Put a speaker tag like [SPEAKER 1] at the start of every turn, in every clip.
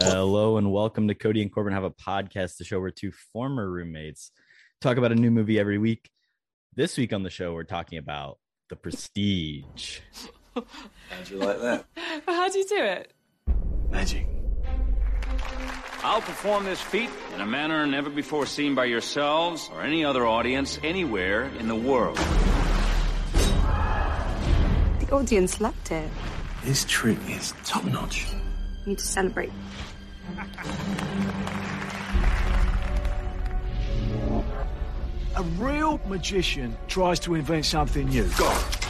[SPEAKER 1] Hello and welcome to Cody and Corbin Have a Podcast, the show where two former roommates talk about a new movie every week. This week on the show, we're talking about The Prestige.
[SPEAKER 2] How'd you like that?
[SPEAKER 3] How do you do it?
[SPEAKER 2] Magic.
[SPEAKER 4] I'll perform this feat in a manner never before seen by yourselves or any other audience anywhere in the world.
[SPEAKER 3] The audience loved it.
[SPEAKER 2] This trick is top notch.
[SPEAKER 3] We need to celebrate.
[SPEAKER 5] A real magician tries to invent something new.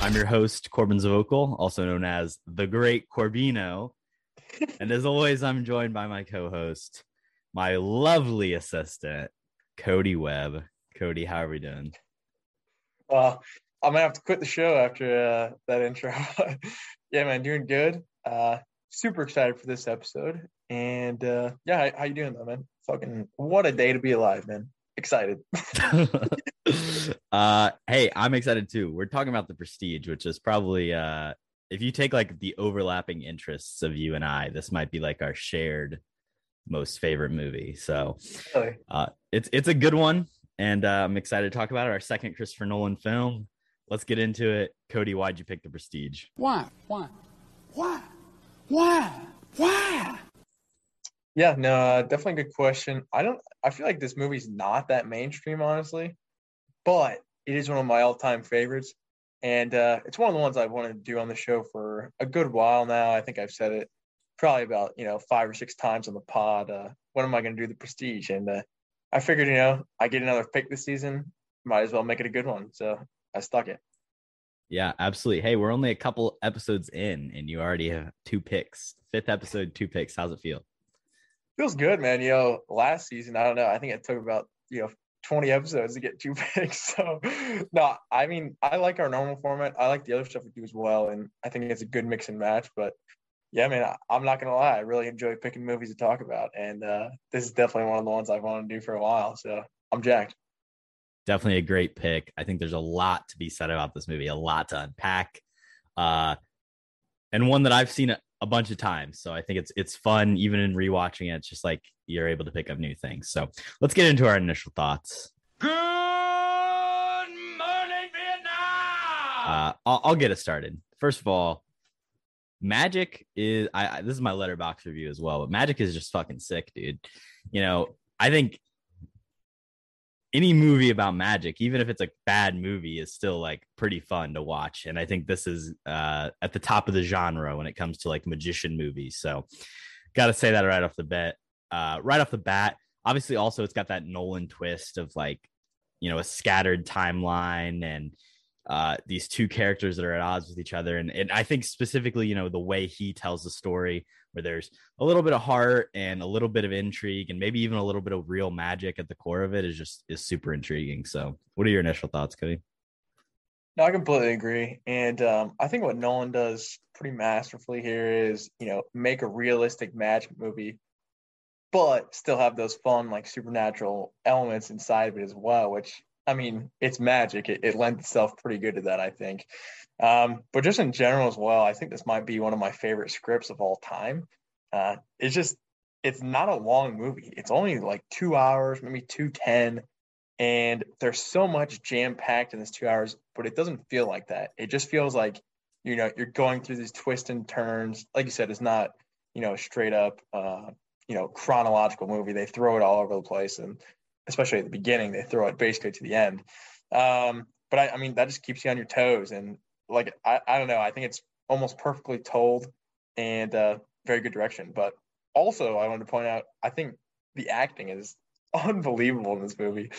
[SPEAKER 1] I'm your host, Corbin Zavokal, also known as the Great Corbino. and as always, I'm joined by my co host, my lovely assistant, Cody Webb. Cody, how are we doing?
[SPEAKER 6] Well, I'm gonna have to quit the show after uh, that intro. yeah, man, doing good. Uh, super excited for this episode, and uh, yeah, how, how you doing, though, man? Fucking what a day to be alive, man. Excited.
[SPEAKER 1] uh hey, I'm excited too. We're talking about the prestige, which is probably uh if you take like the overlapping interests of you and I, this might be like our shared most favorite movie. So
[SPEAKER 6] Really?
[SPEAKER 1] uh it's it's a good one and uh, I'm excited to talk about it. Our second Christopher Nolan film. Let's get into it. Cody, why'd you pick the prestige?
[SPEAKER 5] Why? Why? Why? Why? Why?
[SPEAKER 6] Yeah, no, uh, definitely a good question. I don't. I feel like this movie's not that mainstream, honestly, but it is one of my all-time favorites, and uh, it's one of the ones I've wanted to do on the show for a good while now. I think I've said it probably about you know five or six times on the pod. Uh, when am I going to do the Prestige? And uh, I figured, you know, I get another pick this season, might as well make it a good one. So I stuck it.
[SPEAKER 1] Yeah, absolutely. Hey, we're only a couple episodes in and you already have two picks. Fifth episode, two picks. How's it feel?
[SPEAKER 6] Feels good, man. You know, last season, I don't know. I think it took about you know 20 episodes to get two picks. So, no, I mean, I like our normal format. I like the other stuff we do as well, and I think it's a good mix and match. But yeah, man, I, I'm not gonna lie. I really enjoy picking movies to talk about, and uh, this is definitely one of the ones I've wanted to do for a while. So I'm jacked.
[SPEAKER 1] definitely a great pick. I think there's a lot to be said about this movie, a lot to unpack, uh, and one that I've seen a, bunch of times. So I think it's it's fun, even in rewatching it. It's just like you're able to pick up new things. So let's get into our initial thoughts.
[SPEAKER 4] Good morning, Vietnam!
[SPEAKER 1] Uh, I'll, I'll get us started. First of all, Magic is I, I this is my Letterboxd review as well, but Magic is just fucking sick, dude. You know, I think any movie about magic, even if it's a bad movie, is still like pretty fun to watch. And I think this is uh, at the top of the genre when it comes to like magician movies. So, got to say that right off the bat. Uh, right off the bat, obviously, also it's got that Nolan twist of like, you know, a scattered timeline and uh, these two characters that are at odds with each other. And, and I think specifically, you know, the way he tells the story, where there's a little bit of heart and a little bit of intrigue, and maybe even a little bit of real magic at the core of it, is just is super intriguing. So, what are your initial thoughts, Cody?
[SPEAKER 6] No, I completely agree. And um, I think what Nolan does pretty masterfully here is, you know, make a realistic magic movie, but still have those fun, like supernatural elements inside of it as well, which, I mean, it's magic. It, it lends itself pretty good to that, I think. Um, but just in general as well, I think this might be one of my favorite scripts of all time. Uh, it's just, it's not a long movie. It's only like two hours, maybe 210 and there's so much jam packed in this two hours, but it doesn't feel like that. It just feels like you know you're going through these twists and turns. Like you said, it's not you know straight up uh, you know chronological movie. They throw it all over the place, and especially at the beginning, they throw it basically to the end. Um, but I, I mean, that just keeps you on your toes, and like I, I don't know, I think it's almost perfectly told and uh, very good direction. But also, I wanted to point out, I think the acting is unbelievable in this movie.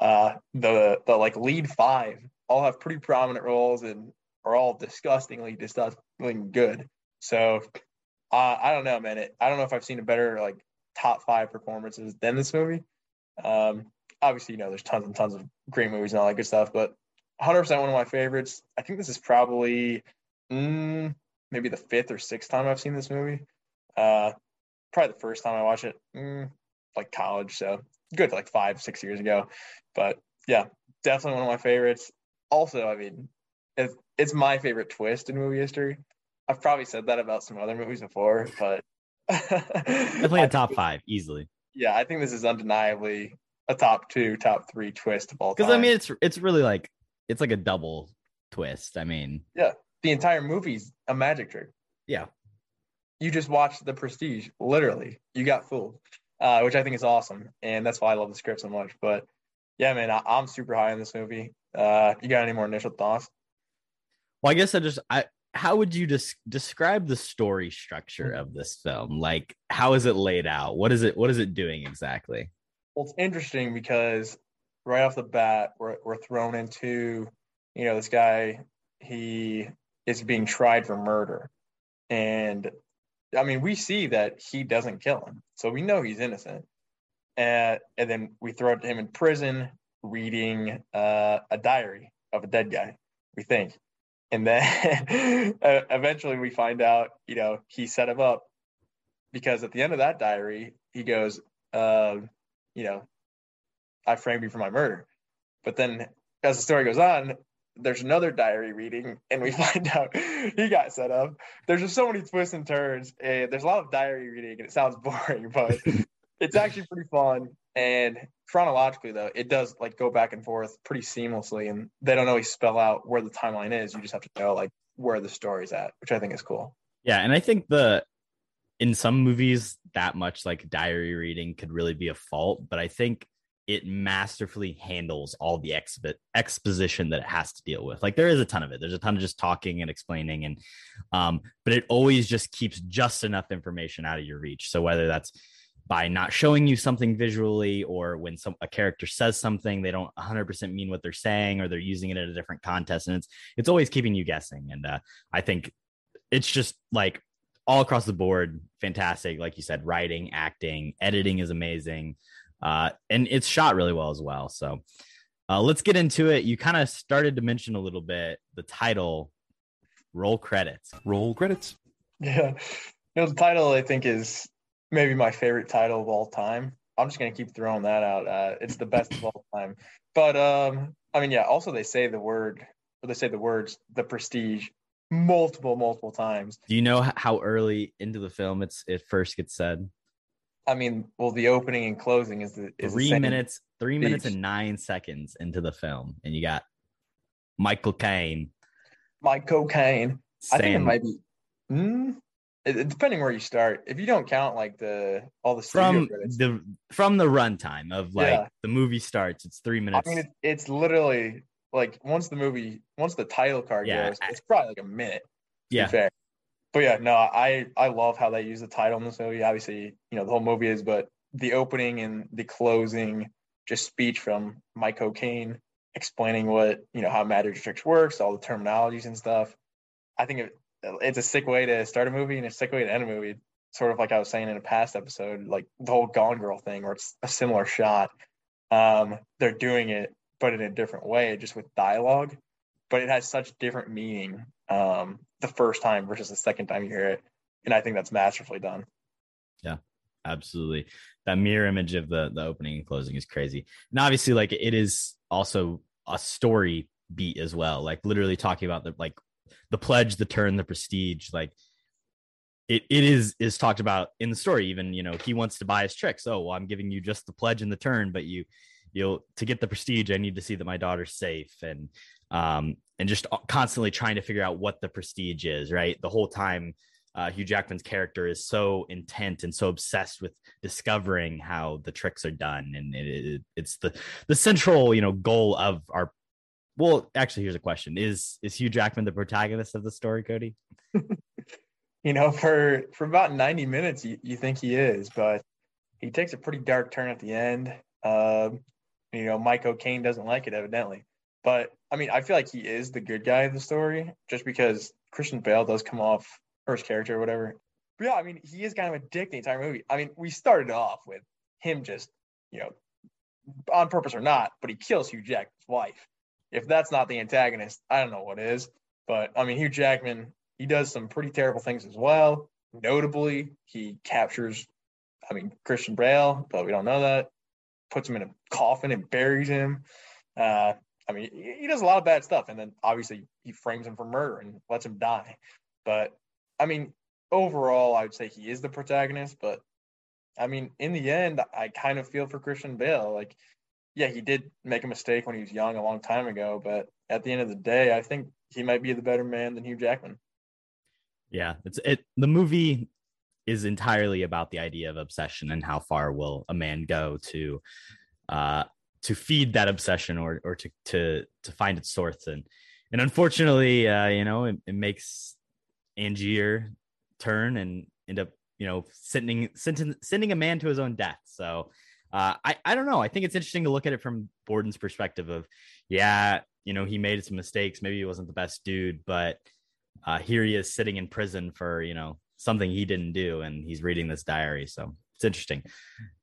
[SPEAKER 6] Uh, the the like lead five all have pretty prominent roles and are all disgustingly disgustingly good. So uh, I don't know, man. It, I don't know if I've seen a better like top five performances than this movie. Um, obviously, you know, there's tons and tons of great movies and all that good stuff, but 100% one of my favorites. I think this is probably mm, maybe the fifth or sixth time I've seen this movie. Uh, probably the first time I watched it, mm, like college. So good, like five, six years ago. But yeah, definitely one of my favorites. Also, I mean, it's, it's my favorite twist in movie history. I've probably said that about some other movies before, but
[SPEAKER 1] Definitely a top five, easily.
[SPEAKER 6] Yeah, I think this is undeniably a top two, top three twist of all time.
[SPEAKER 1] Because I mean, it's it's really like it's like a double twist. I mean, yeah,
[SPEAKER 6] the entire movie's a magic trick.
[SPEAKER 1] Yeah.
[SPEAKER 6] You just watched The Prestige, literally. You got fooled, uh, which I think is awesome, and that's why I love the script so much. But yeah, man, I, I'm super high on this movie. Uh, you got any more initial thoughts?
[SPEAKER 1] well, I guess I just I how would you des- describe the story structure
[SPEAKER 6] Mm-hmm.
[SPEAKER 1] of this film? Like, how is it laid out? What is it? What is it doing exactly?
[SPEAKER 6] Well, it's interesting because right off the bat, we're we're thrown into, you know, this guy. He is being tried for murder, and I mean, we see that he doesn't kill him, so we know he's innocent. And and then we throw him in prison, reading uh, a diary of a dead guy. We think, and then eventually we find out, you know, he set him up because at the end of that diary, he goes, uh, you know, I framed you for my murder. But then as the story goes on, there's another diary reading, and we find out he got set up. There's just so many twists and turns, and there's a lot of diary reading, and it sounds boring, but it's actually pretty fun. And chronologically, though, it does like go back and forth pretty seamlessly, and they don't always spell out where the timeline is. You just have to know like where the story's at, which I think is cool.
[SPEAKER 1] Yeah, and I think the in some movies that much like diary reading could really be a fault, but I think it masterfully handles all the expo- exposition that it has to deal with. Like there is a ton of it. There's a ton of just talking and explaining and um but it always just keeps just enough information out of your reach. So whether that's by not showing you something visually or when some a character says something they don't 100% mean what they're saying or they're using it in a different context and it's it's always keeping you guessing. And uh, I think it's just like all across the board fantastic. Like you said writing acting editing is amazing. Uh, and it's shot really well as well. So uh, let's get into it. You kind of started to mention a little bit the title roll credits.
[SPEAKER 7] Roll credits.
[SPEAKER 6] Yeah. You know, the title I think is maybe my favorite title of all time. I'm just gonna keep throwing that out. Uh, it's the best of all time. But um, I mean, yeah. Also, they say the word, or they say the words, the prestige, multiple, multiple times.
[SPEAKER 1] do you know how early into the film it's it first gets said
[SPEAKER 6] I mean, well, the opening and closing is the is the
[SPEAKER 1] three
[SPEAKER 6] same.
[SPEAKER 1] minutes three minutes and nine seconds into the film and you got michael caine
[SPEAKER 6] My cocaine. I think it might be. Mm, depending where you start. If you don't count like the all the
[SPEAKER 1] from
[SPEAKER 6] credits,
[SPEAKER 1] the from the runtime of like
[SPEAKER 6] Yeah.
[SPEAKER 1] the movie starts it's three minutes I
[SPEAKER 6] mean, it's, it's literally like once the movie, once the title card
[SPEAKER 1] Yeah,
[SPEAKER 6] goes, it's probably like a minute.
[SPEAKER 1] yeah
[SPEAKER 6] fair. But yeah, no, I I love how they use the title in this movie. Obviously, you know the whole movie is, but the opening and the closing, just speech from Mike Cocaine explaining what you know how magic tricks works, all the terminologies and stuff. I think it, it's a sick way to start a movie and a sick way to end a movie. Sort of like I was saying in a past episode, like the whole Gone Girl thing, where it's a similar shot. Um, they're doing it, but in a different way, just with dialogue. But it has such different meaning um, the first time versus the second time you hear it, and I think that's masterfully done.
[SPEAKER 1] Yeah, absolutely that mirror image of the the opening and closing is crazy and obviously like it is also a story beat as well like literally talking about the like the pledge the turn the prestige like it, it is is talked about in the story even you know he wants to buy his tricks oh well i'm giving you just the pledge and the turn but you you'll to get the prestige i need to see that my daughter's safe and um and just constantly trying to figure out what the prestige is right the whole time uh, Hugh Jackman's character is so intent and so obsessed with discovering how the tricks are done, and it, it, it's the the central you know goal of our. Well, actually, here's a question: Is is Hugh Jackman the protagonist of the story, Cody?
[SPEAKER 6] You know, for for about ninety minutes, you, you think he is, but he takes a pretty dark turn at the end. Um, you know, Mike O'Kane doesn't like it, evidently. But I mean, I feel like he is the good guy of the story, just because Christian Bale does come off first character or whatever. But yeah, I mean, he is kind of a dick the entire movie. I mean, we started off with him just, you know, on purpose or not, but he kills Hugh Jackman's wife. If that's not the antagonist, I don't know what is. But I mean, Hugh Jackman, he does some pretty terrible things as well. Notably, he captures, I mean, Christian Bale, but we don't know that. Puts him in a coffin and buries him. Uh, I mean, he he does a lot of bad stuff, and then obviously he frames him for murder and lets him die. But I mean, overall, I would say he is the protagonist, but I mean, in the end, I kind of feel for Christian Bale. Like, yeah, he did make a mistake when he was young a long time ago, but at the end of the day, I think he might be the better man than Hugh Jackman.
[SPEAKER 1] Yeah, it's it. The movie is entirely about the idea of obsession and how far will a man go to, uh, to feed that obsession or or to to to find its source and and unfortunately, uh, you know, it, it makes Angier turn and end up, you know, sending sending sending a man to his own death. So uh, I I don't know. I think it's interesting to look at it from Borden's perspective of, yeah, you know, he made some mistakes. Maybe he wasn't the best dude, but uh, here he is sitting in prison for you know something he didn't do, and he's reading this diary. So it's interesting.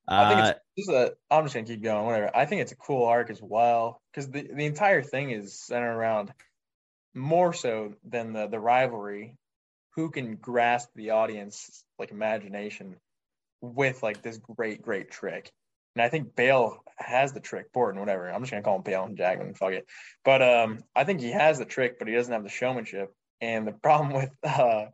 [SPEAKER 6] I think
[SPEAKER 1] Uh,
[SPEAKER 6] it's just a. I'm just gonna keep going. Whatever. I think it's a cool arc as well because the the entire thing is centered around more so than the the rivalry. Who can grasp the audience like imagination with like this great great trick? And I think Bale has the trick. Borden, whatever. I'm just gonna call him Bale and Jackman. Fuck it. But um, I think he has the trick, but he doesn't have the showmanship. And the problem with uh,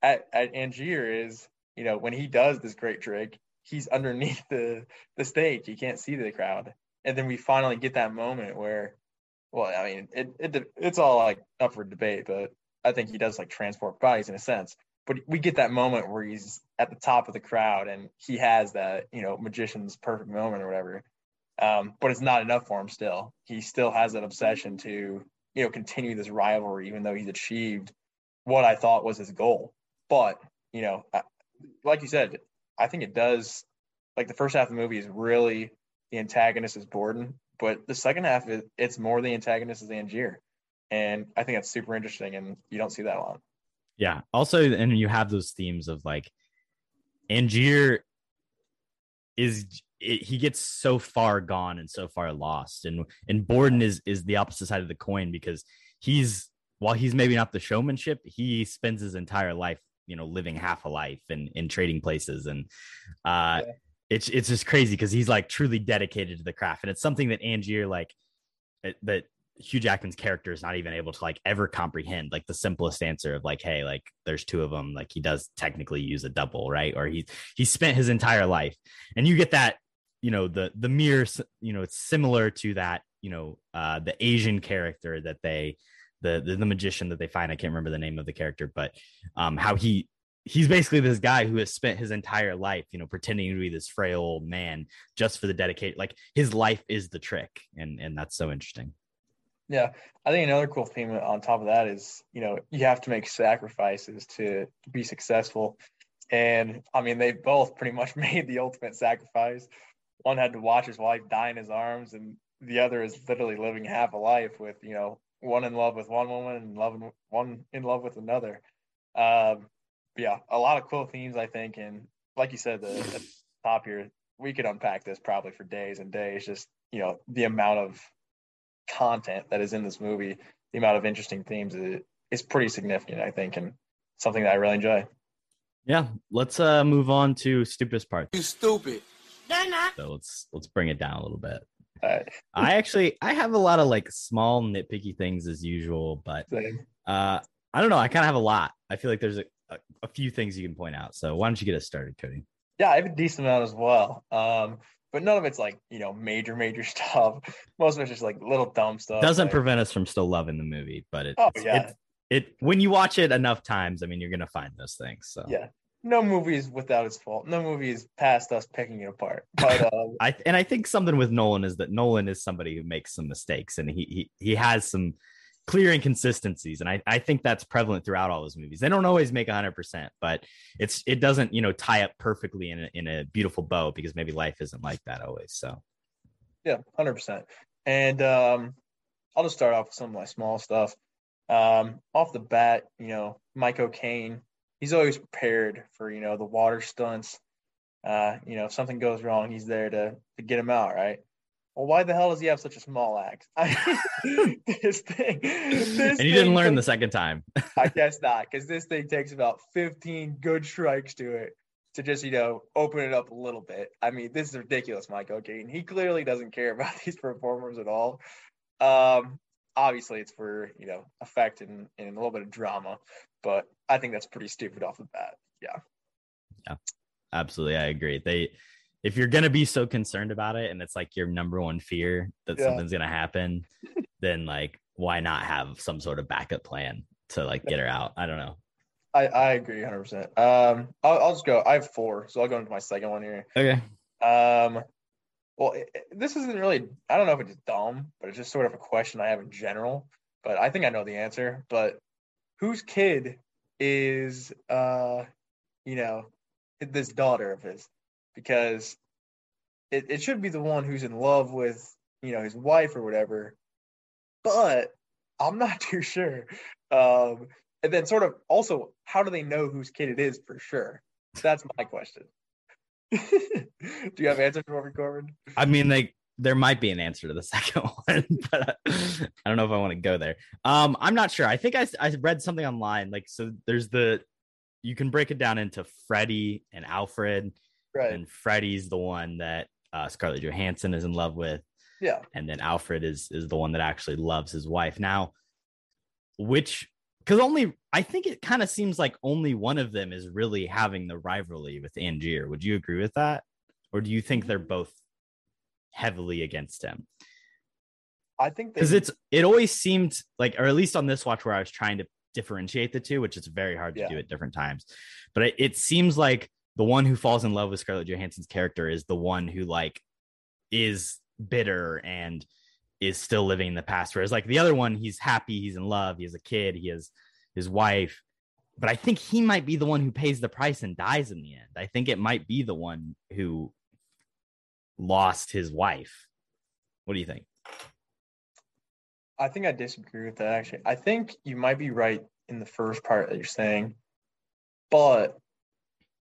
[SPEAKER 6] at at Angier is, you know, when he does this great trick, he's underneath the the stage. He can't see the crowd. And then we finally get that moment where, well, I mean, it, it it's all like up for debate, but I think he does like transport bodies in a sense. But we get that moment where he's at the top of the crowd and he has that, you know, magician's perfect moment or whatever. Um, but it's not enough for him still. He still has that obsession to, you know, continue this rivalry, even though he's achieved what I thought was his goal. But, you know, like you said, I think it does. Like the first half of the movie is really the antagonist is Borden, but the second half is it's more the antagonist is Angier, and I think that's super interesting, and you don't see that a lot.
[SPEAKER 1] Yeah. Also, and you have those themes of like Angier is it, he gets so far gone and so far lost, and and Borden is is the opposite side of the coin because he's while he's maybe not the showmanship, he spends his entire life, you know, living half a life and in trading places, and uh,
[SPEAKER 6] Yeah.
[SPEAKER 1] it's it's just crazy because he's like truly dedicated to the craft, and it's something that Angier like that Hugh Jackman's character is not even able to like ever comprehend like the simplest answer of like, hey, like there's two of them. Like he does technically use a double, right? Or he he spent his entire life, and you get that, you know, the the mere, you know, it's similar to that, you know, uh, the Asian character that they, the, the the magician that they find. I can't remember the name of the character, but um, how he he's basically this guy who has spent his entire life, you know, pretending to be this frail old man just for the dedicated. Like his life is the trick, and and that's so interesting.
[SPEAKER 6] Yeah, I think another cool theme on top of that is you know you have to make sacrifices to be successful, and I mean they both pretty much made the ultimate sacrifice. One had to watch his wife die in his arms, and the other is literally living half a life with you know one in love with one woman and loving one in love with another. Um, yeah, a lot of cool themes I think, and like you said, the, the top here we could unpack this probably for days and days. Just you know the amount of content that is in this movie, the amount of interesting themes is, is pretty significant, I think, and something that I really enjoy.
[SPEAKER 1] Yeah, let's uh move on to stupidest part.
[SPEAKER 2] You stupid.
[SPEAKER 1] So let's let's bring it down a little bit.
[SPEAKER 6] Uh,
[SPEAKER 1] I actually I have a lot of like small nitpicky things as usual, but uh I don't know. I kind of have a lot. I feel like there's a, a, a few things you can point out. So why don't you get us started, Cody?
[SPEAKER 6] yeah, I have a decent amount as well. Um, but none of it's like you know major major stuff. Most of it's just like little dumb stuff.
[SPEAKER 1] Doesn't
[SPEAKER 6] like,
[SPEAKER 1] prevent us from still loving the movie, but it,
[SPEAKER 6] Oh,
[SPEAKER 1] it's-
[SPEAKER 6] yeah.
[SPEAKER 1] it, it when you watch it enough times, I mean, you're gonna find those things. So
[SPEAKER 6] yeah. No movie is without its fault. No movie is past us picking it apart. But um,
[SPEAKER 1] I and I think something with Nolan is that Nolan is somebody who makes some mistakes and he he he has some clear inconsistencies and I, I think that's prevalent throughout all those movies. They don't always make 100%, but it's it doesn't, you know, tie up perfectly in a, in a beautiful bow because maybe life isn't like that always. So,
[SPEAKER 6] Yeah, hundred percent. And um, I'll just start off with some of my small stuff. Um, off the bat, you know, Mike O'Kane, he's always prepared for you know the water stunts. Uh, you know, if something goes wrong, he's there to to get him out, right? Well, why the hell does he have such a small axe? This thing, this
[SPEAKER 1] and you didn't learn the second time.
[SPEAKER 6] I guess not, because this thing takes about 15 good strikes to it to just, you know, open it up a little bit. I mean, this is ridiculous, Mike O'Kane. He clearly doesn't care about these performers at all. Um, obviously, it's for, you know, effect and, and a little bit of drama, but I think that's pretty stupid off the bat. yeah.
[SPEAKER 1] Yeah. Absolutely. I agree. They if you're gonna be so concerned about it and it's like your number one fear that
[SPEAKER 6] Yeah.
[SPEAKER 1] something's gonna happen, then like why not have some sort of backup plan to like get her out? I don't know.
[SPEAKER 6] I, I agree 100%. Um, I'll, I'll just go. I have four, so I'll go into my second one here.
[SPEAKER 1] Okay.
[SPEAKER 6] Um, well, it- this isn't really, I don't know if it's dumb, but it's just sort of a question I have in general. But I think I know the answer. But whose kid is, uh, you know, this daughter of his? Because it, it should be the one who's in love with, you know, his wife or whatever. But I'm not too sure. Um, and then sort of also, how do they know whose kid it is for sure? That's my question. do you have answers for me, Corbin?
[SPEAKER 1] I mean, like there might be an answer to the second one, but I don't know if I want to go there. Um, I'm not sure. I think I I read something online. Like, so there's the you can break it down into Freddie and Alfred,
[SPEAKER 6] Right.
[SPEAKER 1] and Freddie's the one that uh, Scarlett Johansson is in love with,
[SPEAKER 6] Yeah.
[SPEAKER 1] and then Alfred is is the one that actually loves his wife. Now, which because only I think it kind of seems like only one of them is really having the rivalry with Angier. Would you agree with that, or do you think they're both heavily against him?
[SPEAKER 6] I think they,
[SPEAKER 1] Because it's it always seemed like, or at least on this watch, where I was trying to differentiate the two, which is very hard to
[SPEAKER 6] Yeah.
[SPEAKER 1] do at different times. But it, it seems like the one who falls in love with Scarlett Johansson's character is the one who like is bitter and is still living in the past. Whereas like the other one, he's happy, he's in love, he has a kid, he has his wife. But I think he might be the one who pays the price and dies in the end. I think it might be the one who lost his wife. What do you think?
[SPEAKER 6] I think I disagree with that actually. I think you might be right in the first part that you're saying, but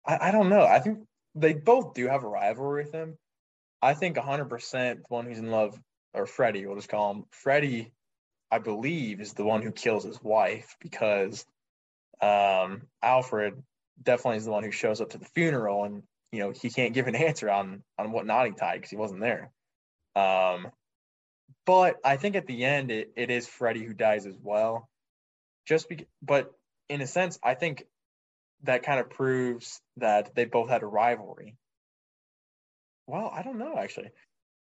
[SPEAKER 6] I, I don't know. I think they both do have a rivalry with him. I think 100% the one who's in love, or Freddie, we'll just call him Freddie, I believe, is the one who kills his wife because um, Alfred definitely is the one who shows up to the funeral and, you know, he can't give an answer on on what tied because he wasn't there. Um, but I think at the end it, it is Freddie who dies as well. Just be, but in a sense, I think that kind of proves that they both had a rivalry. Well, I don't know actually.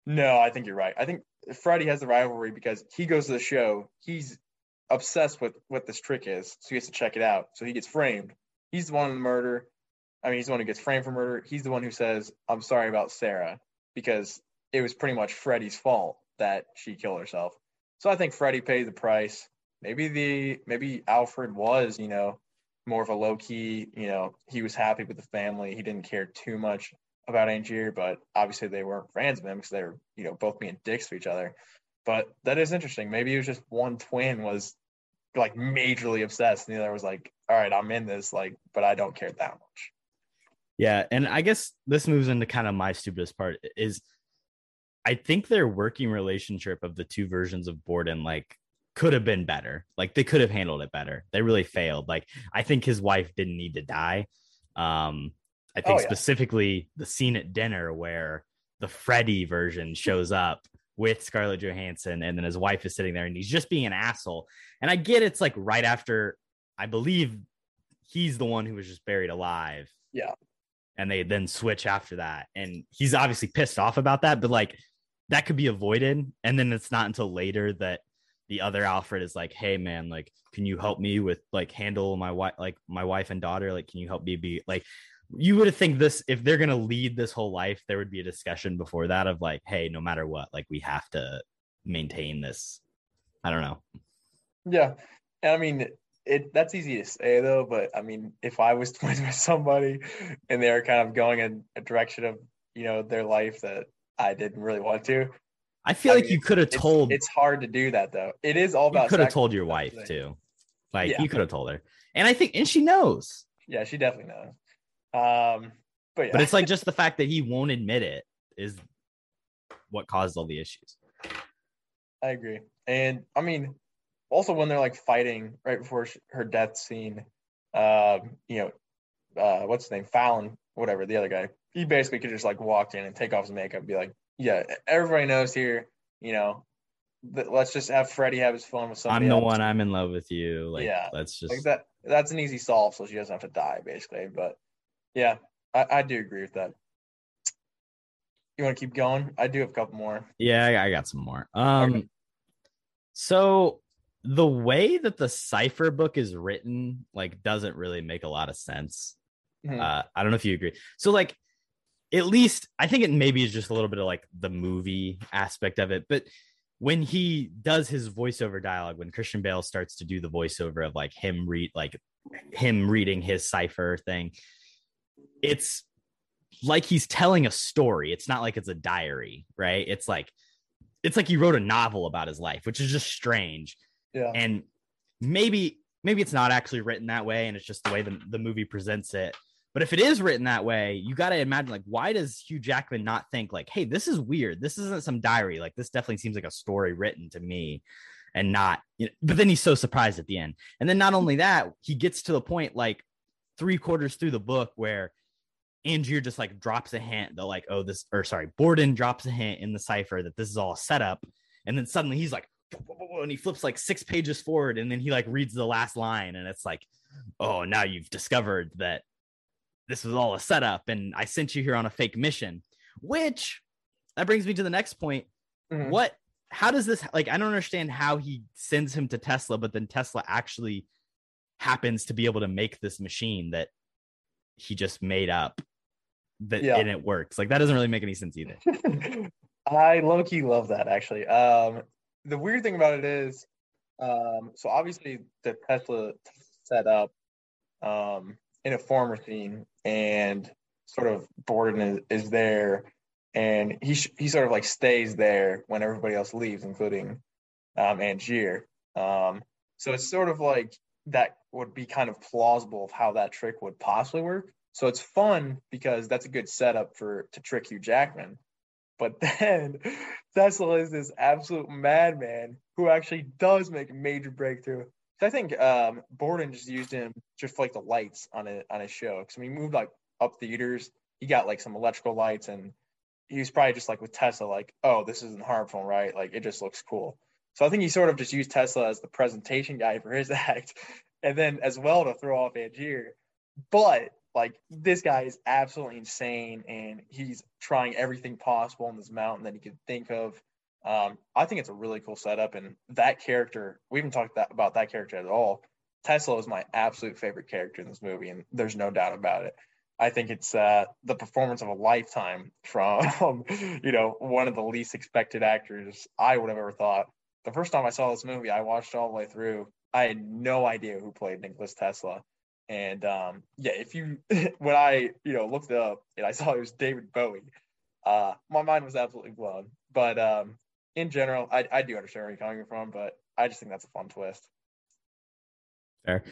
[SPEAKER 6] No, I think you're right. I think Freddie has the rivalry because he goes to the show. He's obsessed with what this trick is, so he has to check it out. So he gets framed. He's the one in the murder. I mean, he's the one who gets framed for murder. He's the one who says, "I'm sorry about Sarah," because it was pretty much Freddie's fault that she killed herself. So I think Freddie paid the price. Maybe the maybe Alfred was, you know, more of a low key, you know, he was happy with the family. He didn't care too much about Angier, but obviously they weren't fans of him because they were, you know, both being dicks to each other. But that is interesting. Maybe it was just one twin was like majorly obsessed, and the other was like, "All right, I'm in this, like, but I don't care that much."
[SPEAKER 1] Yeah, and I guess this moves into kind of my stupidest part is I think their working relationship of the two versions of Borden like could have been better. Like they could have handled it better. They really failed. Like I think his wife didn't need to die. Um I think
[SPEAKER 6] Oh, yeah.
[SPEAKER 1] specifically the scene at dinner where the Freddy version shows up with Scarlett Johansson and then his wife is sitting there and he's just being an asshole. And I get it's like right after I believe he's the one who was just buried alive
[SPEAKER 6] Yeah.
[SPEAKER 1] and they then switch after that. And he's obviously pissed off about that, but like that could be avoided. And then it's not until later that the other Alfred is like, "Hey man, like, can you help me with like handle my wife, like my wife and daughter? Like, can you help me be like?" You would think this if they're gonna lead this whole life, there would be a discussion before that of like, "Hey, no matter what, like we have to maintain this." I don't know.
[SPEAKER 6] Yeah, I mean, it that's easy to say though, but I mean, if I was twins with somebody and they're kind of going in a direction of you know their life that I didn't really want to,
[SPEAKER 1] I feel
[SPEAKER 6] I
[SPEAKER 1] like
[SPEAKER 6] mean,
[SPEAKER 1] you could have told
[SPEAKER 6] it's hard to do that though. It is all about.
[SPEAKER 1] you could have told your wife
[SPEAKER 6] thing.
[SPEAKER 1] too. Like
[SPEAKER 6] Yeah.
[SPEAKER 1] you could have told her. And I think and she knows.
[SPEAKER 6] Yeah, she definitely knows. Um, but yeah,
[SPEAKER 1] But it's like just the fact that he won't admit it is what caused all the issues.
[SPEAKER 6] I agree. And I mean, also when they're like fighting right before her death scene, um, you know, uh, what's his name, Fallon, whatever the other guy, he basically could just like walk in and take off his makeup and be like, "Yeah, everybody knows here, you know, th- let's just have Freddie have his phone with somebody
[SPEAKER 1] I'm the
[SPEAKER 6] else.
[SPEAKER 1] one. I'm in love with you. Like,
[SPEAKER 6] Yeah,
[SPEAKER 1] let's just
[SPEAKER 6] like that. That's an easy solve, so she doesn't have to die, basically. But yeah, I, I do agree with that. You want to keep going? I do have a couple more.
[SPEAKER 1] Yeah, I, got some more. Um, so the way that the cipher book is written, like, doesn't really make a lot of sense.
[SPEAKER 6] Mhm.
[SPEAKER 1] Uh, I don't know if you agree. So, like, at least I think it maybe is just a little bit of like the movie aspect of it, but when he does his voiceover dialogue, when Christian Bale starts to do the voiceover of like him read like him reading his cipher thing, it's like he's telling a story. It's not like it's a diary, right? It's like it's like he wrote a novel about his life, which is just strange.
[SPEAKER 6] Yeah.
[SPEAKER 1] And maybe maybe it's not actually written that way, and it's just the way the, the movie presents it. But if it is written that way, you got to imagine like, why does Hugh Jackman not think like, hey, this is weird. This isn't some diary. Like, this definitely seems like a story written to me, and not. You know, but then he's so surprised at the end, and then not only that, he gets to the point like three quarters through the book where Angier just like drops a hint that like, oh, this or sorry, Borden drops a hint in the cipher that this is all set up, and then suddenly he's like, and he flips like six pages forward, and then he like reads the last line, and it's like, oh, now you've discovered that this was all a setup, and I sent you here on a fake mission. Which that brings me to the next point.
[SPEAKER 6] Mhm.
[SPEAKER 1] What? How does this like? I don't understand how he sends him to Tesla, but then Tesla actually happens to be able to make this machine that he just made up that
[SPEAKER 6] Yeah.
[SPEAKER 1] and it works. Like that doesn't really make any sense either.
[SPEAKER 6] I low key love that actually. Um, the weird thing about it is, um, so obviously the Tesla set up um, in a former scene, and sort of Borden is, is there, and he sh- he sort of like stays there when everybody else leaves, including um, Angier. Um, so it's sort of like that would be kind of plausible of how that trick would possibly work. So it's fun because that's a good setup for to trick Hugh Jackman. But then Tesla is this absolute madman who actually does make a major breakthrough. I think um, Borden just used him just for like the lights on it on his show. Because he moved like up theaters, he got like some electrical lights, and he was probably just like with Tesla, like, oh, this isn't harmful, right? Like it just looks cool. So I think he sort of just used Tesla as the presentation guy for his act, and then as well to throw off Angier. But like this guy is absolutely insane, and he's trying everything possible on this mountain that he could think of. Um, I think it's a really cool setup, and that character we haven't talked that, about that character at all. Tesla is my absolute favorite character in this movie, and there's no doubt about it. I think it's uh, the performance of a lifetime from you know one of the least expected actors I would have ever thought. The first time I saw this movie, I watched all the way through. I had no idea who played Nicholas Tesla. And um, yeah, if you when I you know looked up and I saw it was David Bowie, uh, my mind was absolutely blown. But um, in general, I, I do understand where you're coming from, but I just think that's a fun twist.
[SPEAKER 1] Fair.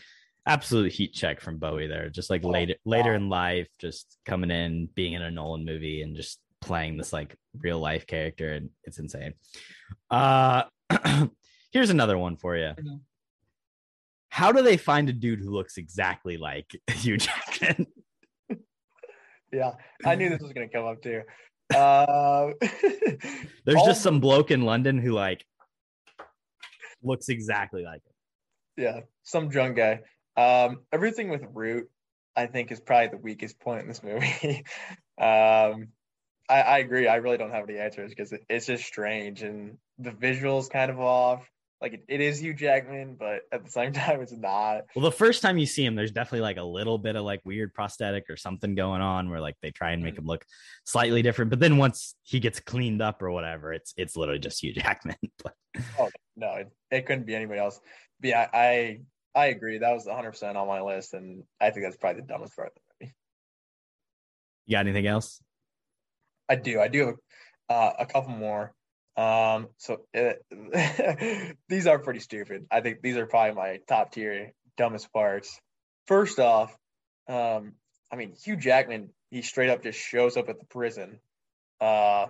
[SPEAKER 1] Absolute heat check from Bowie there. Just like
[SPEAKER 6] Oh,
[SPEAKER 1] later later
[SPEAKER 6] wow.
[SPEAKER 1] in life, just coming in, being in a Nolan movie and just playing this like real life character. And it's insane. Uh here's another one for you.
[SPEAKER 6] Mhm.
[SPEAKER 1] How do they find a dude who looks exactly like Hugh Jackman?
[SPEAKER 6] Yeah, I knew this was gonna come up too. Uh,
[SPEAKER 1] There's just some bloke in London who like looks exactly like him.
[SPEAKER 6] yeah, some drunk guy. Um, everything with Root, I think, is probably the weakest point in this movie. um, I, I agree. I really don't have any answers because it, it's just strange and the visuals kind of off. Like it, it is Hugh Jackman, but at the same time, it's not.
[SPEAKER 1] Well, the first time you see him, there's definitely like a little bit of like weird prosthetic or something going on where like they try and make him look slightly different. But then once he gets cleaned up or whatever, it's it's literally just Hugh Jackman. But
[SPEAKER 6] Oh no, it, it couldn't be anybody else. But yeah, I I agree. That was 100 percent on my list, and I think that's probably the dumbest part of the movie.
[SPEAKER 1] you got anything else?
[SPEAKER 6] I do. I do have uh, a couple more. Um, so uh, these are pretty stupid. I think these are probably my top tier dumbest parts. First off, um, I mean Hugh Jackman, he straight up just shows up at the prison, uh,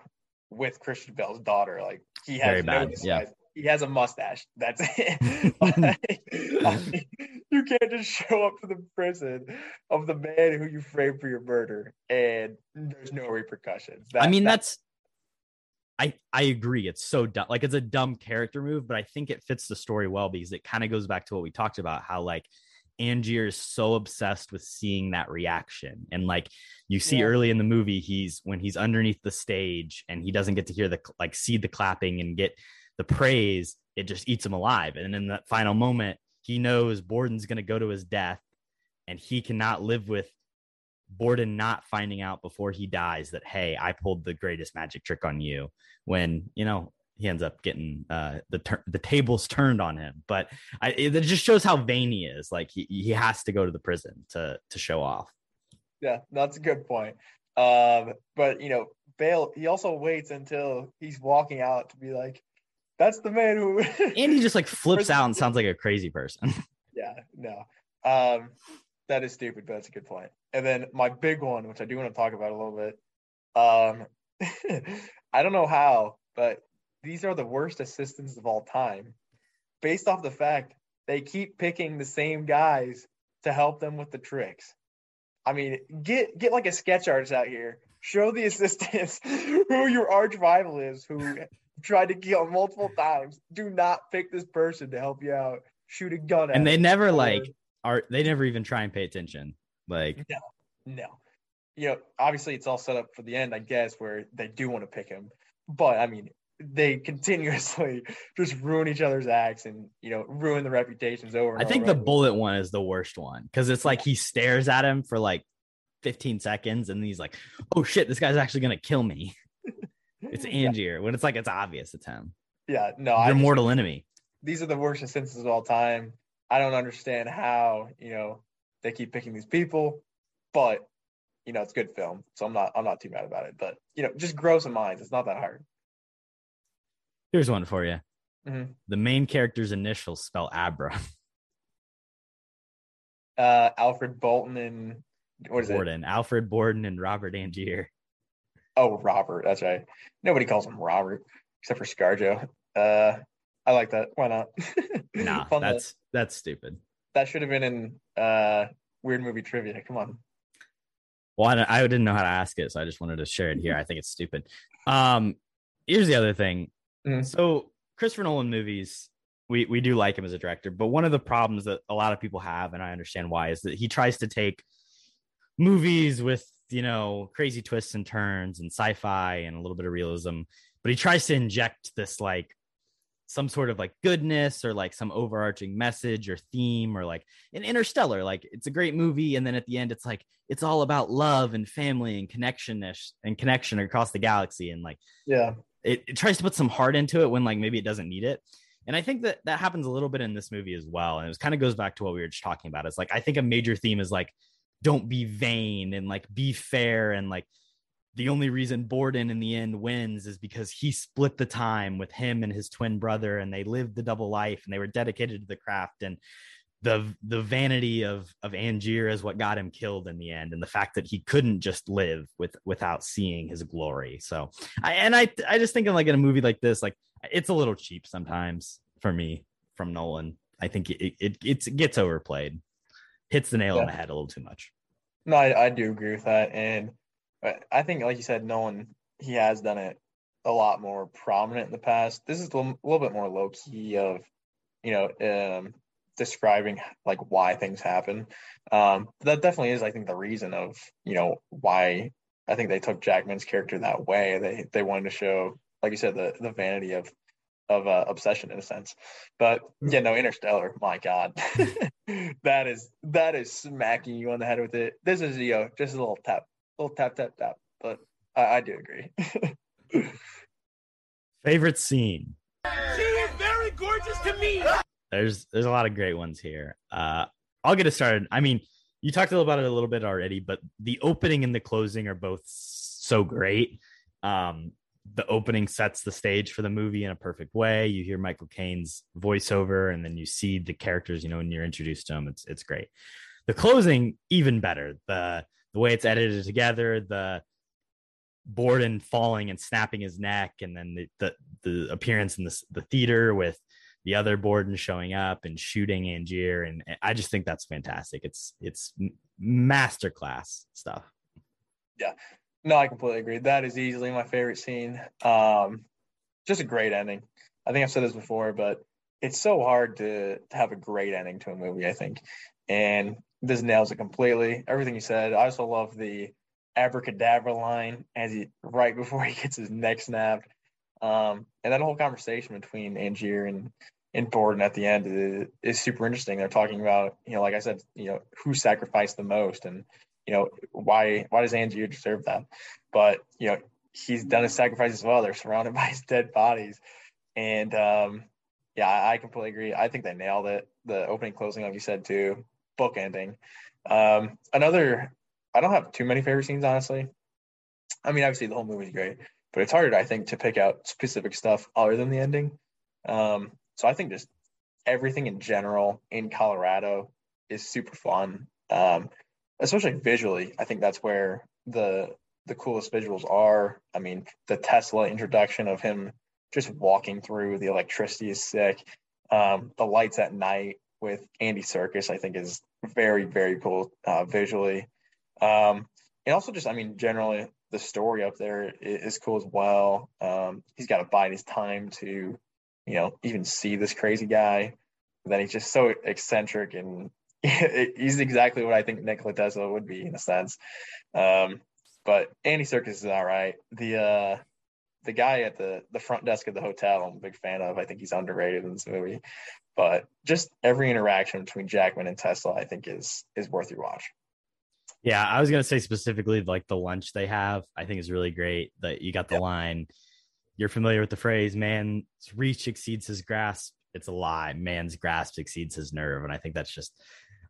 [SPEAKER 6] with Christian Bale's daughter. Like he has
[SPEAKER 1] Very
[SPEAKER 6] no
[SPEAKER 1] bad, yeah.
[SPEAKER 6] He has a mustache. That's it. Like, I mean, you can't just show up to the prison of the man who you framed for your murder, and there's no repercussions.
[SPEAKER 1] I mean,
[SPEAKER 6] that-
[SPEAKER 1] that's I I agree. It's so dumb. Like it's a dumb character move, but I think it fits the story well because it kind of goes back to what we talked about. How like Angier is so obsessed with seeing that reaction, and like you see
[SPEAKER 6] Yeah.
[SPEAKER 1] early in the movie, he's when he's underneath the stage and he doesn't get to hear the like see the clapping and get the praise. It just eats him alive. And in that final moment, he knows Borden's going to go to his death, and he cannot live with Borden not finding out before he dies that hey, I pulled the greatest magic trick on you. When you know he ends up getting uh, the tur- the tables turned on him. But I, it just shows how vain he is. Like he he has to go to the prison to to show off.
[SPEAKER 6] Yeah, that's a good point. Um, but you know, Bale, he also waits until he's walking out to be like, "That's the man who."
[SPEAKER 1] And he just like flips out and sounds like a crazy person.
[SPEAKER 6] yeah, no, um, that is stupid, but that's a good point. And then my big one, which I do want to talk about a little bit. Um, I don't know how, but these are the worst assistants of all time, based off the fact they keep picking the same guys to help them with the tricks. I mean, get get like a sketch artist out here. Show the assistants who your arch rival is, who tried to kill multiple times. Do not pick this person to help you out. Shoot a gun at
[SPEAKER 1] and they never like are they never even try and pay attention. Like
[SPEAKER 6] no. no. You know, obviously it's all set up for the end, I guess, where they do want to pick him. But I mean, they continuously just ruin each other's acts and you know ruin the reputations over. And
[SPEAKER 1] I think
[SPEAKER 6] over
[SPEAKER 1] the
[SPEAKER 6] again.
[SPEAKER 1] bullet one is the worst one because it's like he stares at him for like 15 seconds and he's like, oh shit, this guy's actually gonna kill me. It's
[SPEAKER 6] Yeah.
[SPEAKER 1] Angier when it's like it's obvious it's him.
[SPEAKER 6] Yeah, no,
[SPEAKER 1] Your
[SPEAKER 6] I just-
[SPEAKER 1] mortal enemy.
[SPEAKER 6] these are the worst instances of all time. I don't understand how you know they keep picking these people, but you know it's good film, so I'm not I'm not too mad about it. But you know, just grow some minds. It's not that hard.
[SPEAKER 1] Here's one for you.
[SPEAKER 6] Mhm.
[SPEAKER 1] The main character's initials spell Abra.
[SPEAKER 6] Uh, Alfred Bolton and what is it?
[SPEAKER 1] Borden, Alfred Borden, and Robert Angier.
[SPEAKER 6] Oh, Robert. That's right. Nobody calls him Robert except for ScarJo. Uh, I like that. Why not?
[SPEAKER 1] Nah,
[SPEAKER 6] Fun
[SPEAKER 1] that's that's stupid.
[SPEAKER 6] that should have been in uh weird movie trivia. Come on.
[SPEAKER 1] Well, I, I didn't know how to ask it, so I just wanted to share it here. I think it's stupid. Um, here's the other thing.
[SPEAKER 6] Mhm.
[SPEAKER 1] So Christopher Nolan movies, we we do like him as a director, but one of the problems that a lot of people have, and I understand why, is that he tries to take movies with you know crazy twists and turns and sci-fi and a little bit of realism, but he tries to inject this like some sort of like goodness or like some overarching message or theme or like an interstellar like it's a great movie and then at the end it's like it's all about love and family and connection and connection across the galaxy and like
[SPEAKER 6] Yeah.
[SPEAKER 1] it, it tries to put some heart into it when like maybe it doesn't need it and i think that that happens a little bit in this movie as well and it kind of goes back to what we were just talking about it's like i think a major theme is like don't be vain and like be fair and like the only reason Borden in the end wins is because he split the time with him and his twin brother and they lived the double life and they were dedicated to the craft and the the vanity of of Angier is what got him killed in the end and the fact that he couldn't just live with without seeing his glory. So I and I I just think of like in a movie like this like it's a little cheap sometimes for me from Nolan. I think it it, it gets overplayed hits the nail on the head a little too much.
[SPEAKER 6] No, I, I do agree with that. And I- I think, like you said, Nolan, he has done it a lot more prominent in the past. This is a little, little bit more low key of, you know, um, describing like why things happen. Um, but that definitely is, I think, the reason of, you know, why I think they took Jackman's character that way. They they wanted to show, like you said, the the vanity of of uh, obsession in a sense. But yeah, no, Interstellar, my God, that is that is smacking you on the head with it. This is you know just a little tap, little tap tap tap. But I, I do agree.
[SPEAKER 1] favorite scene
[SPEAKER 7] She is very gorgeous to me.
[SPEAKER 1] there's there's a lot of great ones here. Uh, I'll get it started. I mean, you talked a little about it a little bit already, but the opening and the closing are both so great. Um, the opening sets the stage for the movie in a perfect way. You hear Michael Caine's voiceover, and then you see the characters. You know, when you're introduced to them, it's it's great. The closing even better. The the way it's edited together, the Borden falling and snapping his neck, and then the the, the appearance in the the theater with the other Borden showing up and shooting Angier, and I just think that's fantastic. It's it's masterclass stuff.
[SPEAKER 6] Yeah, no, I completely agree. That is easily my favorite scene. Um, just a great ending. I think I've said this before, but it's so hard to, to have a great ending to a movie, I think. And this nails it completely. Everything you said. I also love the abracadabra line as he right before he gets his neck snapped. Um, and that whole conversation between Angier and and Borden at the end is, is, super interesting. They're talking about, you know, like I said, you know, who sacrificed the most and, you know, why why does Angier deserve that? But, you know, he's done his sacrifice as well. They're surrounded by his dead bodies. And um, yeah, I, I completely agree. I think they nailed it. The opening closing, like you said too, book ending. Um, another I don't have too many favorite scenes, honestly. I mean, obviously the whole movie is great, but it's harder, I think, to pick out specific stuff other than the ending. Um, so I think just everything in general in Colorado is super fun, um, especially visually. I think that's where the the coolest visuals are. I mean, the Tesla introduction of him just walking through the electricity is sick. Um, the lights at night with Andy Serkis, I think, is very very cool uh, visually. Um, and also just, I mean, generally the story up there is, cool as well. Um, he's got to bide his time to, you know, even see this crazy guy. And then he's just so eccentric and he's exactly what I think Nikola Tesla would be in a sense. Um, but Andy Serkis is all right. The uh, the guy at the the front desk of the hotel, I'm a big fan of. I think he's underrated in this movie. But just every interaction between Jackman and Tesla, I think is is worth your watch.
[SPEAKER 1] Yeah, I was gonna say specifically like the lunch they have. I think is really great. That you got the line. You're familiar with the phrase "man's reach exceeds his grasp." It's a lie. Man's grasp exceeds his nerve, and I think that's just.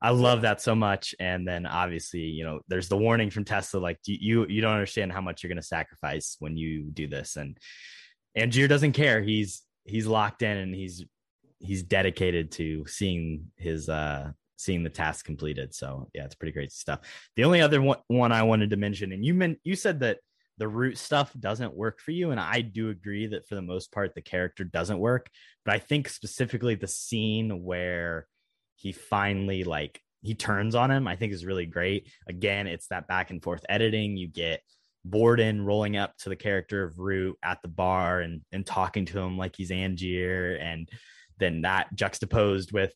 [SPEAKER 1] I love that so much. And then obviously, you know, there's the warning from Tesla, like you you don't understand how much you're going to sacrifice when you do this. And and Angier doesn't care. He's he's locked in and he's he's dedicated to seeing his uh seeing the task completed. So yeah, it's pretty great stuff. The only other one, one I wanted to mention, and you meant you said that the root stuff doesn't work for you, and I do agree that for the most part the character doesn't work. But I think specifically the scene where he finally like he turns on him, I think is really great. Again, it's that back and forth editing. You get Borden rolling up to the character of Root at the bar and and talking to him like he's Angier, and then that juxtaposed with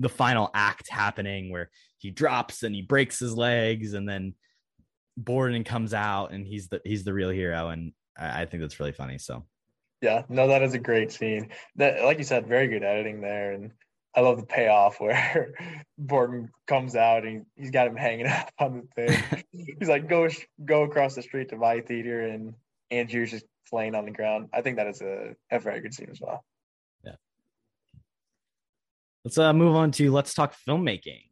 [SPEAKER 1] the final act happening where he drops and he breaks his legs and then Borden comes out and he's the he's the real hero and I, I think that's really funny. So
[SPEAKER 6] yeah, no, that is a great scene. That like you said, very good editing there and I love the payoff where Borden comes out and he's got him hanging up on the thing. he's like, go go across the street to my theater, and Andrew's just laying on the ground. I think that is a, a very good scene as well. Yeah.
[SPEAKER 1] Let's uh, move on to let's talk filmmaking.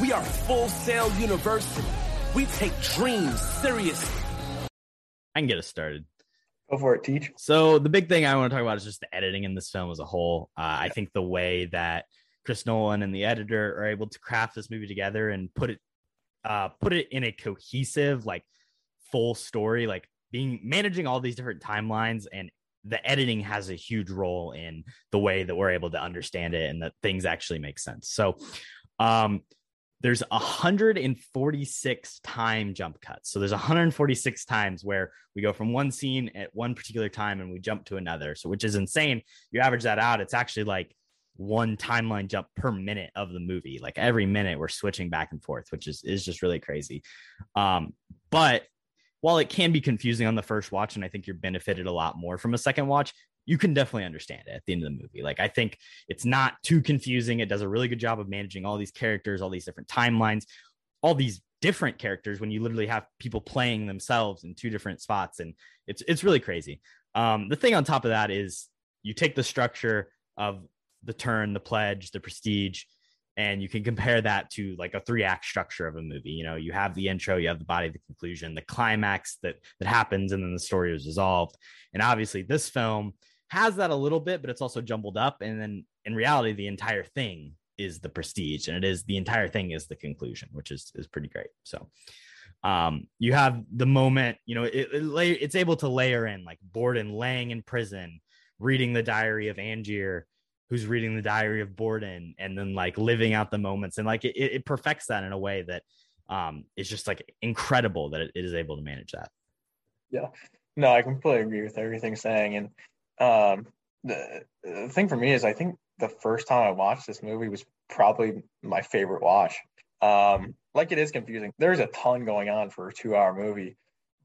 [SPEAKER 7] We are Full Sail University. We take dreams seriously.
[SPEAKER 1] I can get us started.
[SPEAKER 6] Go for it, teach.
[SPEAKER 1] So the big thing I want to talk about is just the editing in this film as a whole. Uh. I think the way that Chris Nolan and the editor are able to craft this movie together and put it uh, put it in a cohesive, like full story, like being managing all these different timelines and the editing has a huge role in the way that we're able to understand it and that things actually make sense. So, um, there's 146 time jump cuts. So there's 146 times where we go from one scene at one particular time and we jump to another. So which is insane. You average that out, it's actually like one timeline jump per minute of the movie. Like every minute we're switching back and forth, which is is just really crazy. Um, but while it can be confusing on the first watch, and I think you're benefited a lot more from a second watch, you can definitely understand it at the end of the movie. Like I think it's not too confusing. It does a really good job of managing all these characters, all these different timelines, all these different characters when you literally have people playing themselves in two different spots, and it's it's really crazy. Um, the thing on top of that is you take the structure of the turn, the pledge, the prestige, and you can compare that to like a three act structure of a movie you know you have the intro you have the body the conclusion the climax that that happens and then the story is resolved and obviously this film has that a little bit but it's also jumbled up and then in reality the entire thing is the prestige and it is the entire thing is the conclusion which is is pretty great so um you have the moment you know it, it it's able to layer in like borden laying in prison reading the diary of angier who's reading the diary of Borden and then like living out the moments and like it, it perfects that in a way that um, is just like incredible that it is able to manage that.
[SPEAKER 6] Yeah, no, I completely agree with everything saying. And um, the, the thing for me is, I think the first time I watched this movie was probably my favorite watch. Um, like it is confusing. There's a ton going on for a two-hour movie,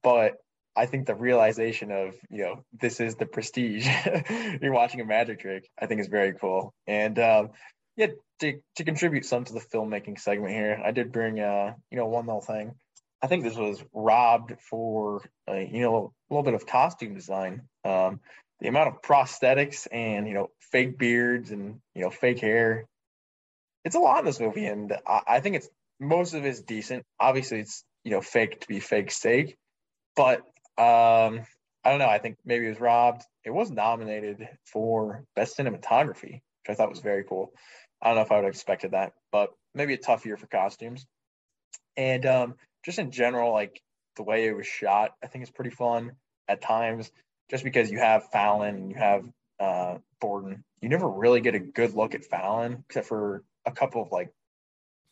[SPEAKER 6] but I think the realization of you know this is the prestige. You're watching a magic trick. I think is very cool. And um, yeah, to to contribute some to the filmmaking segment here, I did bring uh you know one little thing. I think this was robbed for uh, you know a little bit of costume design. Um, the amount of prosthetics and you know fake beards and you know fake hair. It's a lot in this movie, and I, I think it's most of it's decent. Obviously, it's you know fake to be fake sake, but um, I don't know. I think maybe it was robbed. It was nominated for best cinematography, which I thought was very cool. I don't know if I would have expected that, but maybe a tough year for costumes. And um, just in general, like the way it was shot, I think is pretty fun at times. Just because you have Fallon and you have uh, Borden, you never really get a good look at Fallon except for a couple of like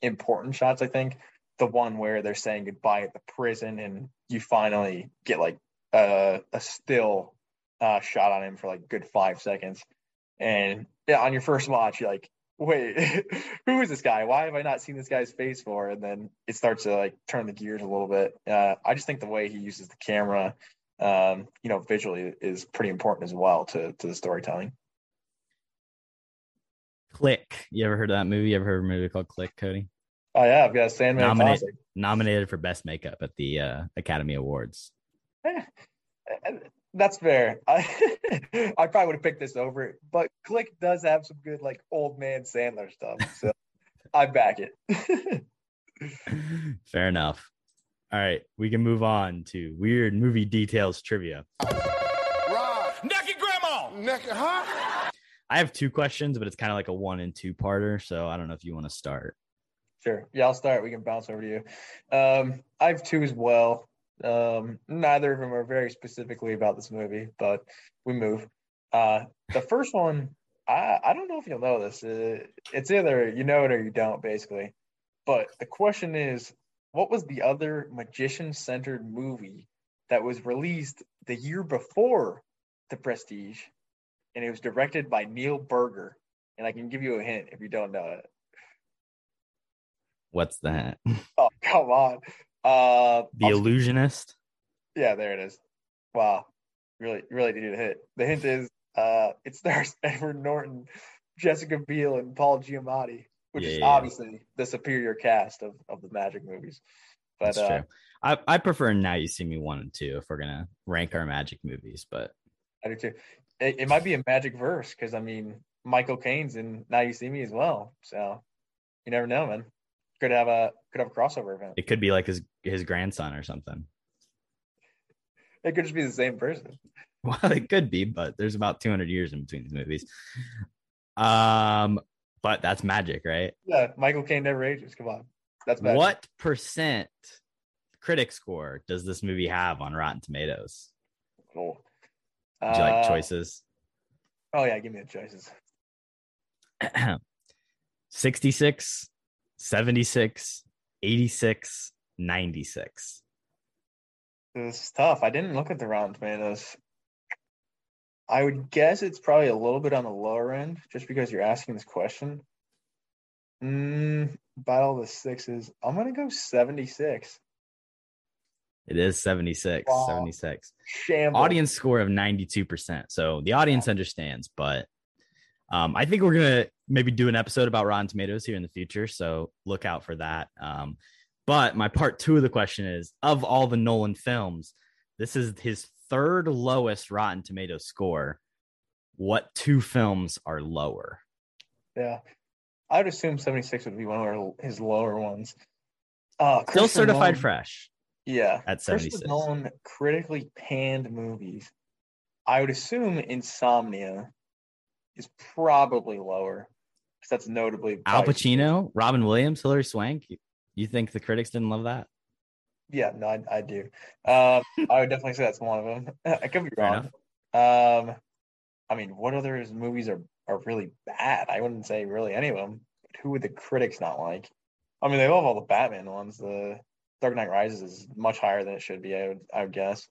[SPEAKER 6] important shots. I think the one where they're saying goodbye at the prison and you finally get like a, a still uh, shot on him for like good five seconds. And yeah, on your first watch, you're like, wait, who is this guy? Why have I not seen this guy's face for? And then it starts to like turn the gears a little bit. Uh, I just think the way he uses the camera, um, you know, visually is pretty important as well to to the storytelling.
[SPEAKER 1] Click. You ever heard of that movie? You ever heard of a movie called Click, Cody?
[SPEAKER 6] Oh yeah, I've got Sandman
[SPEAKER 1] Nominate-
[SPEAKER 6] Classic.
[SPEAKER 1] Nominated for best makeup at the uh, Academy Awards.
[SPEAKER 6] Eh, That's fair. I I probably would have picked this over it, but Click does have some good like old man Sandler stuff, so I back it.
[SPEAKER 1] Fair enough. All right, we can move on to weird movie details trivia.
[SPEAKER 7] Naked grandma. Naked, huh?
[SPEAKER 1] I have two questions, but it's kind of like a one and two parter. So I don't know if you want to start.
[SPEAKER 6] Sure. Yeah, I'll start. We can bounce over to you. Um, I have two as well. Um, neither of them are very specifically about this movie, but we move. Uh, the first one, I, I don't know if you'll know this. Uh, it's either you know it or you don't, basically. But the question is, what was the other magician-centered movie that was released the year before The Prestige, and it was directed by Neil Burger? And I can give you a hint if you don't know it.
[SPEAKER 1] What's that?
[SPEAKER 6] Oh, come on. Uh,
[SPEAKER 1] The
[SPEAKER 6] I'll-
[SPEAKER 1] Illusionist.
[SPEAKER 6] yeah, there it is. Wow, really, really needed a hit. The hint is, uh, it stars Edward Norton, Jessica Biel, and Paul Giamatti, which
[SPEAKER 1] Yeah,
[SPEAKER 6] is
[SPEAKER 1] yeah.
[SPEAKER 6] obviously the superior cast of, of the Magic movies. But
[SPEAKER 1] That's
[SPEAKER 6] uh,
[SPEAKER 1] true. I, I prefer Now You See Me one and two if we're gonna rank our magic movies, but
[SPEAKER 6] I do too. It, it might be a Magic verse because I mean, Michael Caine's in Now You See Me as well. So you never know, man. Could have a could have a crossover event.
[SPEAKER 1] it could be like his his grandson or something.
[SPEAKER 6] It could just be the same person.
[SPEAKER 1] Well, it could be, but there's about 200 years in between these movies. Um, but that's magic, right?
[SPEAKER 6] Yeah, Michael Caine never ages. Come on, that's magic.
[SPEAKER 1] What percent critic score does this movie have on Rotten Tomatoes?
[SPEAKER 6] Cool.
[SPEAKER 1] Would you like
[SPEAKER 6] Uh,
[SPEAKER 1] choices?
[SPEAKER 6] Oh yeah, give me the choices.
[SPEAKER 1] 66, 76, 86, 96.
[SPEAKER 6] This is tough. I didn't look at the Rotten Tomatoes. I would guess it's probably a little bit on the lower end, just because you're asking this question. Mm, Battle of the Sixes. I'm gonna go 76.
[SPEAKER 1] It is 76,
[SPEAKER 6] Wow.
[SPEAKER 1] 76.
[SPEAKER 6] Shambles.
[SPEAKER 1] Audience score of 92%. So the audience understands, but um, I think we're going to maybe do an episode about Rotten Tomatoes here in the future. So look out for that. Um, but my part two of the question is of all the Nolan films, this is his third lowest Rotten Tomatoes score. What two films are lower?
[SPEAKER 6] Yeah, I would assume 76 would be one of his lower ones. Uh,
[SPEAKER 1] Still certified
[SPEAKER 6] Nolan-
[SPEAKER 1] fresh
[SPEAKER 6] Yeah,
[SPEAKER 1] at
[SPEAKER 6] Christopher
[SPEAKER 1] 76.
[SPEAKER 6] Nolan critically panned movies. I would assume Insomnia is probably lower because that's notably
[SPEAKER 1] Al Pacino, Robin Williams, Hilary Swank. You think the critics didn't love that?
[SPEAKER 6] Yeah, no, I, I do. Um, I would definitely say that's one of them. I could be wrong. Um, I mean, what other movies are are really bad? I wouldn't say really any of them. Who would the critics not like? I mean, they love all the Batman ones. The Dark Knight Rises is much higher than it should be. I would, I would guess.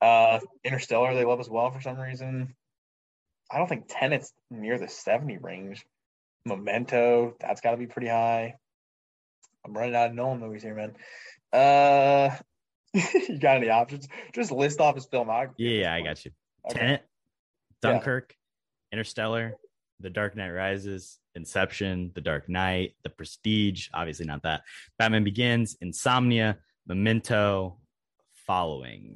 [SPEAKER 6] Uh, Interstellar, they love as well for some reason. I don't think Tenet's near the seventy range. Memento, that's got to be pretty high. I'm running out of Nolan movies here, man. Uh, you got any options? Just list off his filmography.
[SPEAKER 1] Yeah, I got you.
[SPEAKER 6] Okay.
[SPEAKER 1] Tenet,
[SPEAKER 6] Yeah.
[SPEAKER 1] Dunkirk, Interstellar, The Dark Knight Rises, Inception, The Dark Knight, The Prestige, obviously not that. Batman Begins, Insomnia, Memento, Following.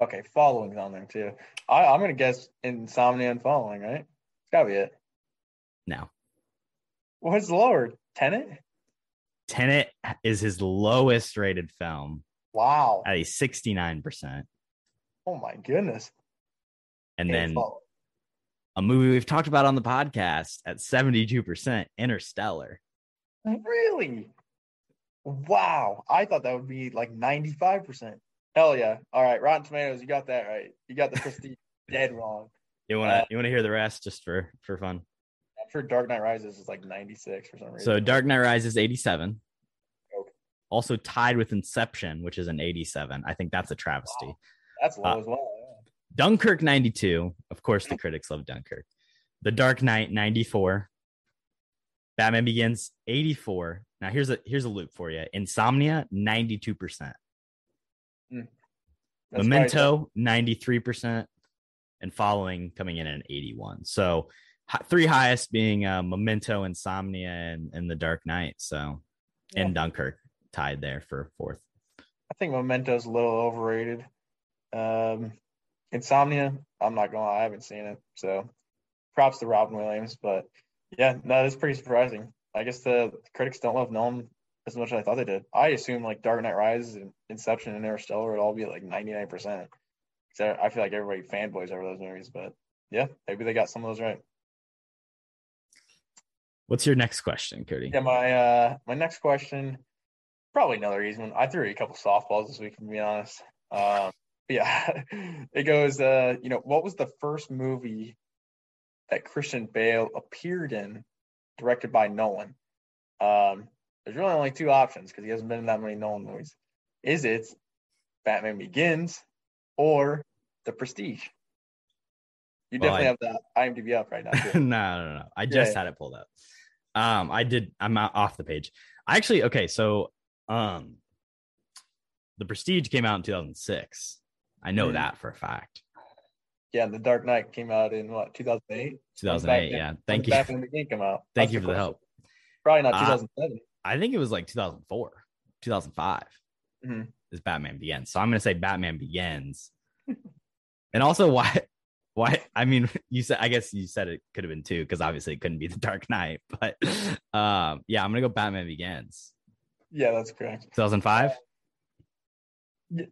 [SPEAKER 6] Okay, following's on there too. I, I'm gonna guess Insomnia and Following, right? It's gotta be it.
[SPEAKER 1] Now,
[SPEAKER 6] What's lower? Tenant?
[SPEAKER 1] Tenet is his lowest rated film
[SPEAKER 6] Wow.
[SPEAKER 1] at a 69%.
[SPEAKER 6] Oh my goodness.
[SPEAKER 1] And then
[SPEAKER 6] follow-
[SPEAKER 1] a movie we've talked about on the podcast at 72%, Interstellar.
[SPEAKER 6] really? Wow. I thought that would be like 95%. Hell yeah. All right, Rotten Tomatoes, you got that right. You got the prestige dead wrong.
[SPEAKER 1] You want to
[SPEAKER 6] Uh,
[SPEAKER 1] you want to hear the rest just for for fun?
[SPEAKER 6] I'm Dark Knight Rises is like 96 for some reason.
[SPEAKER 1] So Dark Knight Rises 87.
[SPEAKER 6] Okay.
[SPEAKER 1] Also tied with Inception, which is an 87. I think that's a travesty.
[SPEAKER 6] That's low
[SPEAKER 1] uh,
[SPEAKER 6] as well. yeah.
[SPEAKER 1] Dunkirk 92. Of course, the critics love Dunkirk. The Dark Knight 94. Batman Begins 84. Now here's a here's a loop for you. Insomnia 92%.
[SPEAKER 6] That's probably-
[SPEAKER 1] Memento 93% and following coming in at 81. So three highest being uh, Memento, Insomnia and, and The Dark Knight. So
[SPEAKER 6] Yeah.
[SPEAKER 1] and Dunkirk tied there for fourth.
[SPEAKER 6] I think Memento's a little overrated. Um, Insomnia, I'm not going to lie, I haven't seen it. So props to Robin Williams. But yeah, no, that's pretty surprising. I guess the critics don't love Nolan as much as I thought they did. I assume like Dark Knight Rises and Inception and Interstellar would all be like 99%. So I feel like everybody fanboys over those movies. But yeah, maybe they got some of those right.
[SPEAKER 1] What's your next question, Cody?
[SPEAKER 6] Yeah, my uh my next question, probably another easy one. I threw a couple softballs this week, to be honest. Um, yeah, it goes. Uh, you know, what was the first movie that Christian Bale appeared in, directed by Nolan? Um, there's really only two options because he hasn't been in that many Nolan movies. Is it Batman Begins or The Prestige? You
[SPEAKER 1] Well,
[SPEAKER 6] definitely
[SPEAKER 1] I-
[SPEAKER 6] have that IMDb up right now.
[SPEAKER 1] no, no, no, no. I just
[SPEAKER 6] Yeah.
[SPEAKER 1] had it pulled up. Um, I did. I'm off the page. I actually okay. So, um, the Prestige came out in 2006. I know
[SPEAKER 6] Mhm.
[SPEAKER 1] that for a fact.
[SPEAKER 6] yeah, The Dark Knight came out in what 2008.
[SPEAKER 1] 2008.
[SPEAKER 6] Batman-
[SPEAKER 1] Yeah.
[SPEAKER 6] when
[SPEAKER 1] Thank you.
[SPEAKER 6] Batman Begins come out.
[SPEAKER 1] Thank
[SPEAKER 6] That's
[SPEAKER 1] you for the help.
[SPEAKER 6] Probably not
[SPEAKER 1] Uh,
[SPEAKER 6] 2007.
[SPEAKER 1] I think it was like 2004, 2005
[SPEAKER 6] Mhm.
[SPEAKER 1] is Batman Begins. So I'm going to say Batman Begins. and also, why? Why? I mean, you said, I guess you said it could have been two because obviously it couldn't be The Dark Knight. But um, yeah, I'm going to go Batman Begins.
[SPEAKER 6] yeah, that's correct.
[SPEAKER 1] 2005.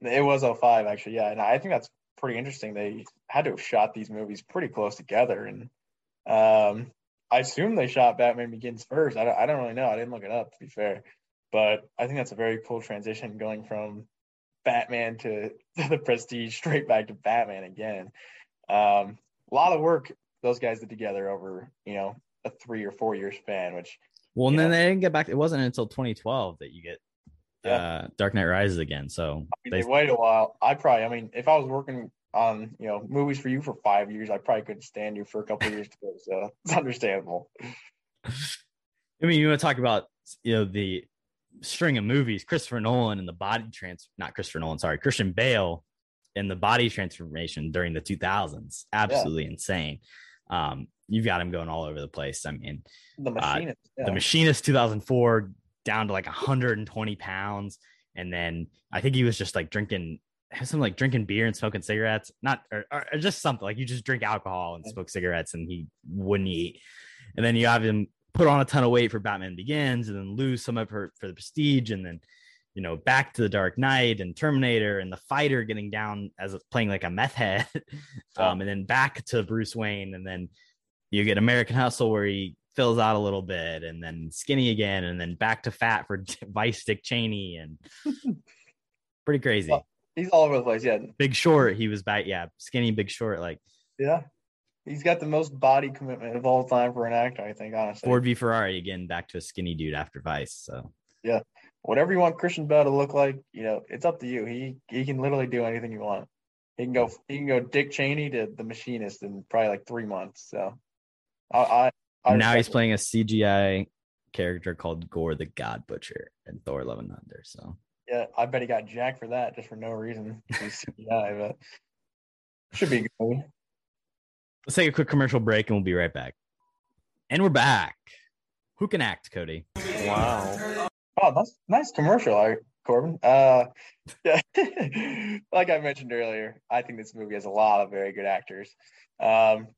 [SPEAKER 6] It was 05 actually. Yeah, and I think that's pretty interesting. They had to have shot these movies pretty close together, and um, I assume they shot Batman Begins first. I don't, I don't really know. I didn't look it up to be fair, but I think that's a very cool transition going from Batman to, to the Prestige straight back to Batman again. Um, a lot of work those guys did together over you know a three or four year span, which
[SPEAKER 1] Well, and then
[SPEAKER 6] know.
[SPEAKER 1] they didn't get back. It wasn't until 2012 that you get
[SPEAKER 6] Yeah.
[SPEAKER 1] uh, Dark Knight Rises again. So
[SPEAKER 6] I mean,
[SPEAKER 1] they,
[SPEAKER 6] they waited a while. I probably, I mean, if I was working on, you know, movies for you for five years, I probably couldn't stand you for a couple years too. So it's understandable.
[SPEAKER 1] I mean, you want to talk about you know the string of movies, Christopher Nolan and the body trans, not Christopher Nolan, sorry, Christian Bale and the body transformation during the 2000s, absolutely insane. Um, you've got him going all over the place. I mean,
[SPEAKER 6] The machinist. yeah.
[SPEAKER 1] the Machinist 2004 down to like 120 pounds, and then I think he was just like drinking. Some like drinking beer and smoking cigarettes, not or, or or just something like you just drink alcohol and smoke cigarettes, and he wouldn't eat. And then you have him put on a ton of weight for Batman Begins, and then lose some of her for the Prestige, and then you know back to the Dark Knight and Terminator, and the Fighter getting down as a- playing like a meth head, um, and then back to Bruce Wayne, and then you get American Hustle where he fills out a little bit, and then skinny again, and then back to fat for Vice Dick Cheney, and pretty crazy.
[SPEAKER 6] Well, He's all over the place. Yeah.
[SPEAKER 1] Big Short, he was back, yeah, skinny Big Short, like
[SPEAKER 6] Yeah. He's got the most body commitment of all time for an actor, I think, honestly.
[SPEAKER 1] Ford v Ferrari again, back to a skinny dude after Vice. So
[SPEAKER 6] Whatever you want Christian Bale to look like, you know, it's up to you. He he can literally do anything you want. He can go he can go Dick Cheney to the machinist in probably like three months. So I I, I
[SPEAKER 1] now he's
[SPEAKER 6] it.
[SPEAKER 1] playing a CGI character called Gorr the God Butcher in Thor: Love and Thunder. So
[SPEAKER 6] Yeah, I bet he got Jack for that just for no reason. He's CGI, but should be a good movie.
[SPEAKER 1] let's take a quick commercial break and we'll be right back. And we're back. Who can act, Cody?
[SPEAKER 6] Wow. Oh, that's nice commercial, Corbin. Uh, yeah, like I mentioned earlier, I think this movie has a lot of very good actors. Um,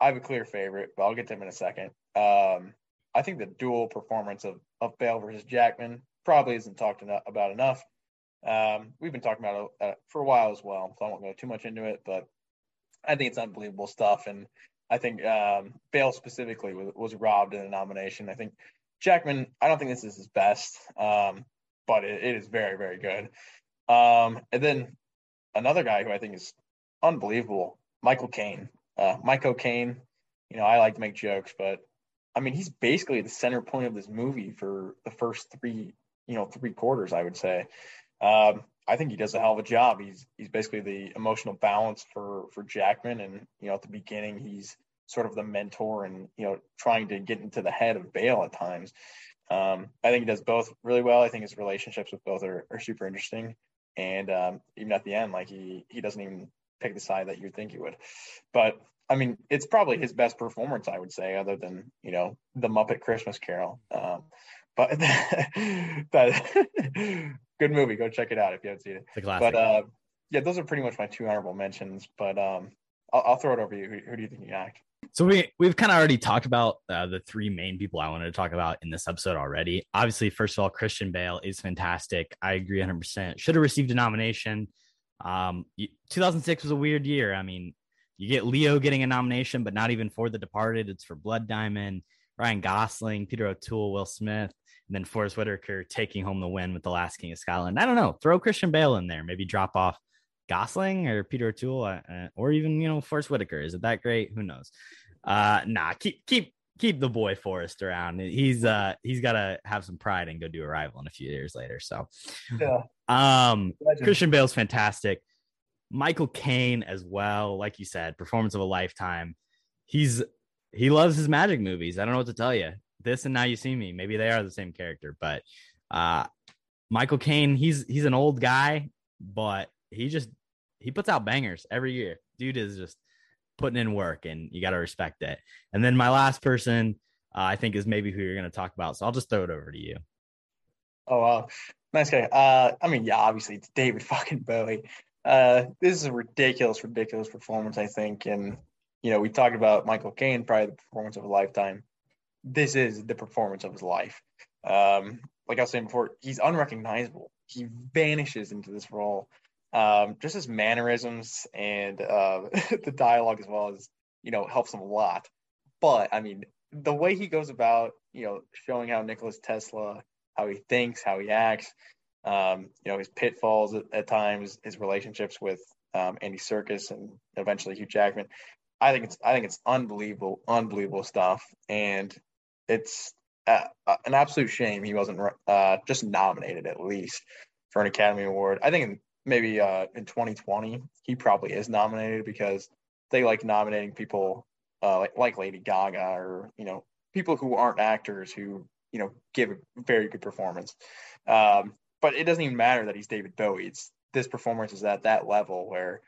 [SPEAKER 6] I have a clear favorite, but I'll get to him in a second. Um, I think the dual performance of of Bale versus Jackman probably isn't talked eno- about enough. Um, we've been talking about it uh, for a while as well, so I won't go too much into it, but I think it's unbelievable stuff, and I think um, Bale specifically was, was robbed in a nomination. I think Jackman, I don't think this is his best, um, but it, it is very, very good. Um, and then another guy who I think is unbelievable, Michael Caine. Uh, Michael Caine, you know, I like to make jokes, but I mean, he's basically the center point of this movie for the first three, you know, three quarters, I would say. Um, I think he does a hell of a job. He's he's basically the emotional balance for for Jackman, and you know, at the beginning, he's sort of the mentor and you know trying to get into the head of Bale at times. Um, I think he does both really well. I think his relationships with both are, are super interesting, and um, even at the end, like he he doesn't even pick the side that you'd think he would. But I mean, it's probably his best performance, I would say, other than you know the Muppet Christmas Carol. Um, but that good movie. Go check it out if you haven't seen it.
[SPEAKER 1] It's a classic.
[SPEAKER 6] But uh, yeah, those are pretty much my two honorable mentions. But um, I'll, I'll throw it over to you. Who, who do you think you act?
[SPEAKER 1] So we we've kind of already talked about uh, the three main people I wanted to talk about in this episode already. Obviously, first of all, Christian Bale is fantastic. I agree 100. percent Should have received a nomination. Um, 2006 was a weird year. I mean, you get Leo getting a nomination, but not even for The Departed. It's for Blood Diamond, Ryan Gosling, Peter O'Toole, Will Smith, and then Forest Whitaker taking home the win with The Last King of Scotland. I don't know. Throw Christian Bale in there. Maybe drop off Gosling or Peter O'Toole, uh, uh, or even you know Forest Whitaker. Is it that great? Who knows? Uh, nah, keep keep keep the boy Forrest around. He's uh he's got to have some pride and go do Arrival in a few years later. So,
[SPEAKER 6] Yeah.
[SPEAKER 1] um,
[SPEAKER 6] Legend.
[SPEAKER 1] Christian Bale's fantastic. Michael Caine as well, like you said, performance of a lifetime. He's he loves his magic movies. I don't know what to tell you. This and Now You See Me, maybe they are the same character, but uh Michael Caine, he's he's an old guy, but he just he puts out bangers every year. Dude is just putting in work and you got to respect it. And then my last person uh, I think is maybe who you're going to talk about. So I'll just throw it over to you.
[SPEAKER 6] Oh wow, nice guy. Uh, I mean, yeah, obviously it's David fucking Bowie. Uh, this is a ridiculous, ridiculous performance, I think. And you know, we talked about Michael Caine, probably the performance of a lifetime. This is the performance of his life. Um, like I was saying before, he's unrecognizable. He vanishes into this role. Um, just his mannerisms and uh, the dialogue as well as you know helps him a lot. But I mean, the way he goes about, you know, showing how Nicholas Tesla how he thinks, how he acts, um, you know, his pitfalls at, at times, his relationships with um, Andy Serkis and eventually Hugh Jackman. I think it's I think it's unbelievable, unbelievable stuff, and it's uh, an absolute shame he wasn't uh, just nominated at least for an Academy Award. I think maybe uh, in 2020 he probably is nominated because they like nominating people uh, like like Lady Gaga or you know people who aren't actors who you know give a very good performance. Um, but it doesn't even matter that he's David Bowie. It's this performance is at that level where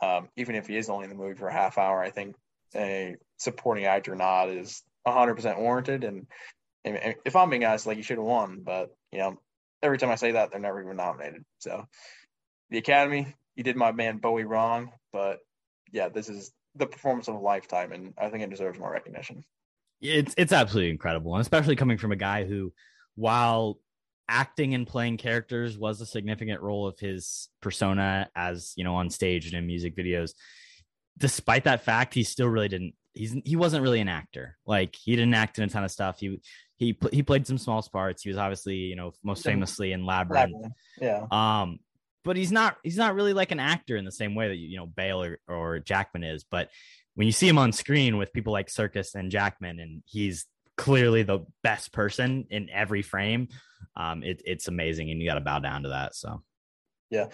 [SPEAKER 6] um, even if he is only in the movie for a half hour, I think a supporting actor nod is 100% warranted. And, and if I'm being honest, like he should have won, but you know, every time I say that, they're never even nominated. So the Academy, you did my man Bowie wrong, but yeah, this is the performance of a lifetime, and I think it deserves more recognition.
[SPEAKER 1] It's it's absolutely incredible, and especially coming from a guy who, while acting and playing characters was a significant role of his persona as you know on stage and in music videos despite that fact he still really didn't he's he wasn't really an actor. Like he didn't act in a ton of stuff. He he he played some small parts. He was obviously you know most famously in labyrinth
[SPEAKER 6] Yeah.
[SPEAKER 1] um but he's not he's not really like an actor in the same way that you know Bale or, or Jackman is. But when you see him on screen with people like Serkis and Jackman, and he's clearly the best person in every frame, um, it, it's amazing, and you got to bow down to that. So
[SPEAKER 6] Yeah,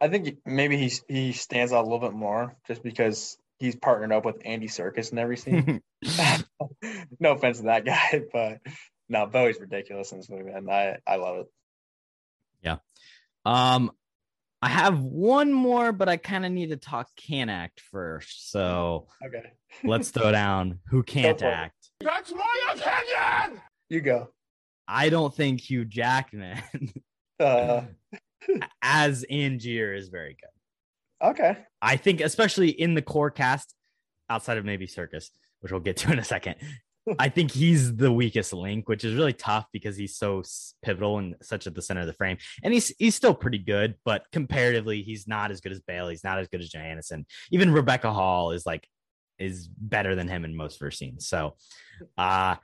[SPEAKER 6] I think maybe he he stands out a little bit more just because he's partnered up with Andy Serkis in every scene. no offense to that guy, but no, Bowie's ridiculous in this movie, and I I love it. Yeah.
[SPEAKER 1] Um, I have one more, but I kind of need to talk can act first. So
[SPEAKER 6] Okay,
[SPEAKER 1] let's throw down who can't
[SPEAKER 6] for it.
[SPEAKER 1] act.
[SPEAKER 7] That's my opinion!
[SPEAKER 6] you go.
[SPEAKER 1] I don't think Hugh Jackman
[SPEAKER 6] Uh,
[SPEAKER 1] as Angier is very good.
[SPEAKER 6] okay,
[SPEAKER 1] I think, especially in the core cast, outside of maybe Serkis, which we'll get to in a second. I think he's the weakest link, which is really tough because he's so pivotal and such at the center of the frame. And he's he's still pretty good, but comparatively, he's not as good as Bailey. He's not as good as Johansson. Even Rebecca Hall is like is better than him in most first scenes. So, uh,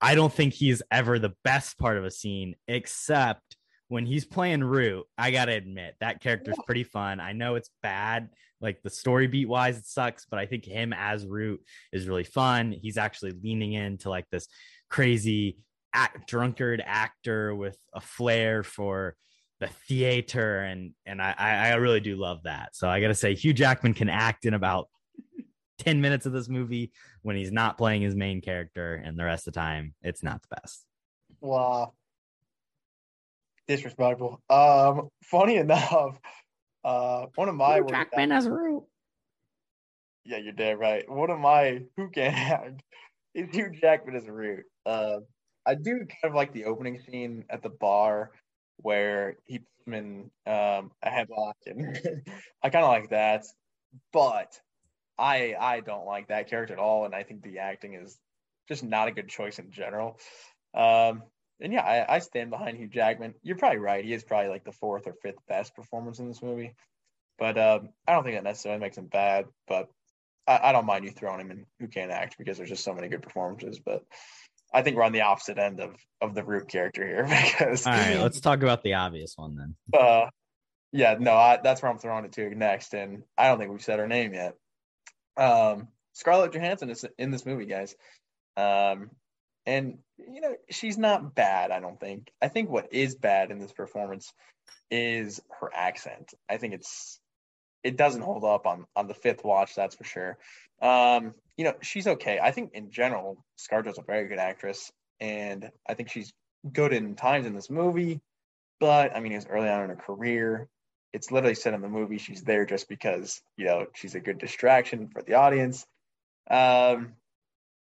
[SPEAKER 1] I don't think he's ever the best part of a scene, except when he's playing Root. I gotta admit that character's pretty fun. I know it's bad, like the story beat wise, it sucks, but I think him as Root is really fun. He's actually leaning into like this crazy act, drunkard actor with a flair for the theater, and and I I I really do love that. So I gotta say, Hugh Jackman can act in about 10 minutes of this movie when he's not playing his main character and the rest of the time it's not the best
[SPEAKER 6] wow, disrespectful. Um, funny enough, uh, one of my worst
[SPEAKER 1] as a root
[SPEAKER 6] Yeah, you're dead right. One of my who can act is Hugh Jackman as a root. Uh, I do kind of like the opening scene at the bar where he puts him in um, a headlock, and I kind of like that. But I I don't like that character at all, and I think the acting is just not a good choice in general. Um, and yeah, I, I stand behind Hugh Jackman. You're probably right. He is probably like the fourth or fifth best performance in this movie. But um, I don't think that necessarily makes him bad. But I, I don't mind you throwing him in who can't act because there's just so many good performances. But I think we're on the opposite end of of the root character here because
[SPEAKER 1] all right let's talk about the obvious one then
[SPEAKER 6] uh yeah no I, that's where I'm throwing it to next, and I don't think we've said her name yet. Um, Scarlett Johansson is in this movie, guys. Um, and you know she's not bad. I don't think. I think what is bad in this performance is her accent. I think it's it doesn't hold up on on the fifth watch. That's for sure. Um, you know she's okay. I think in general ScarJo's a very good actress, and I think she's good in times in this movie. But I mean, it's early on in her career. It's literally said in the movie she's there just because you know she's a good distraction for the audience. Um,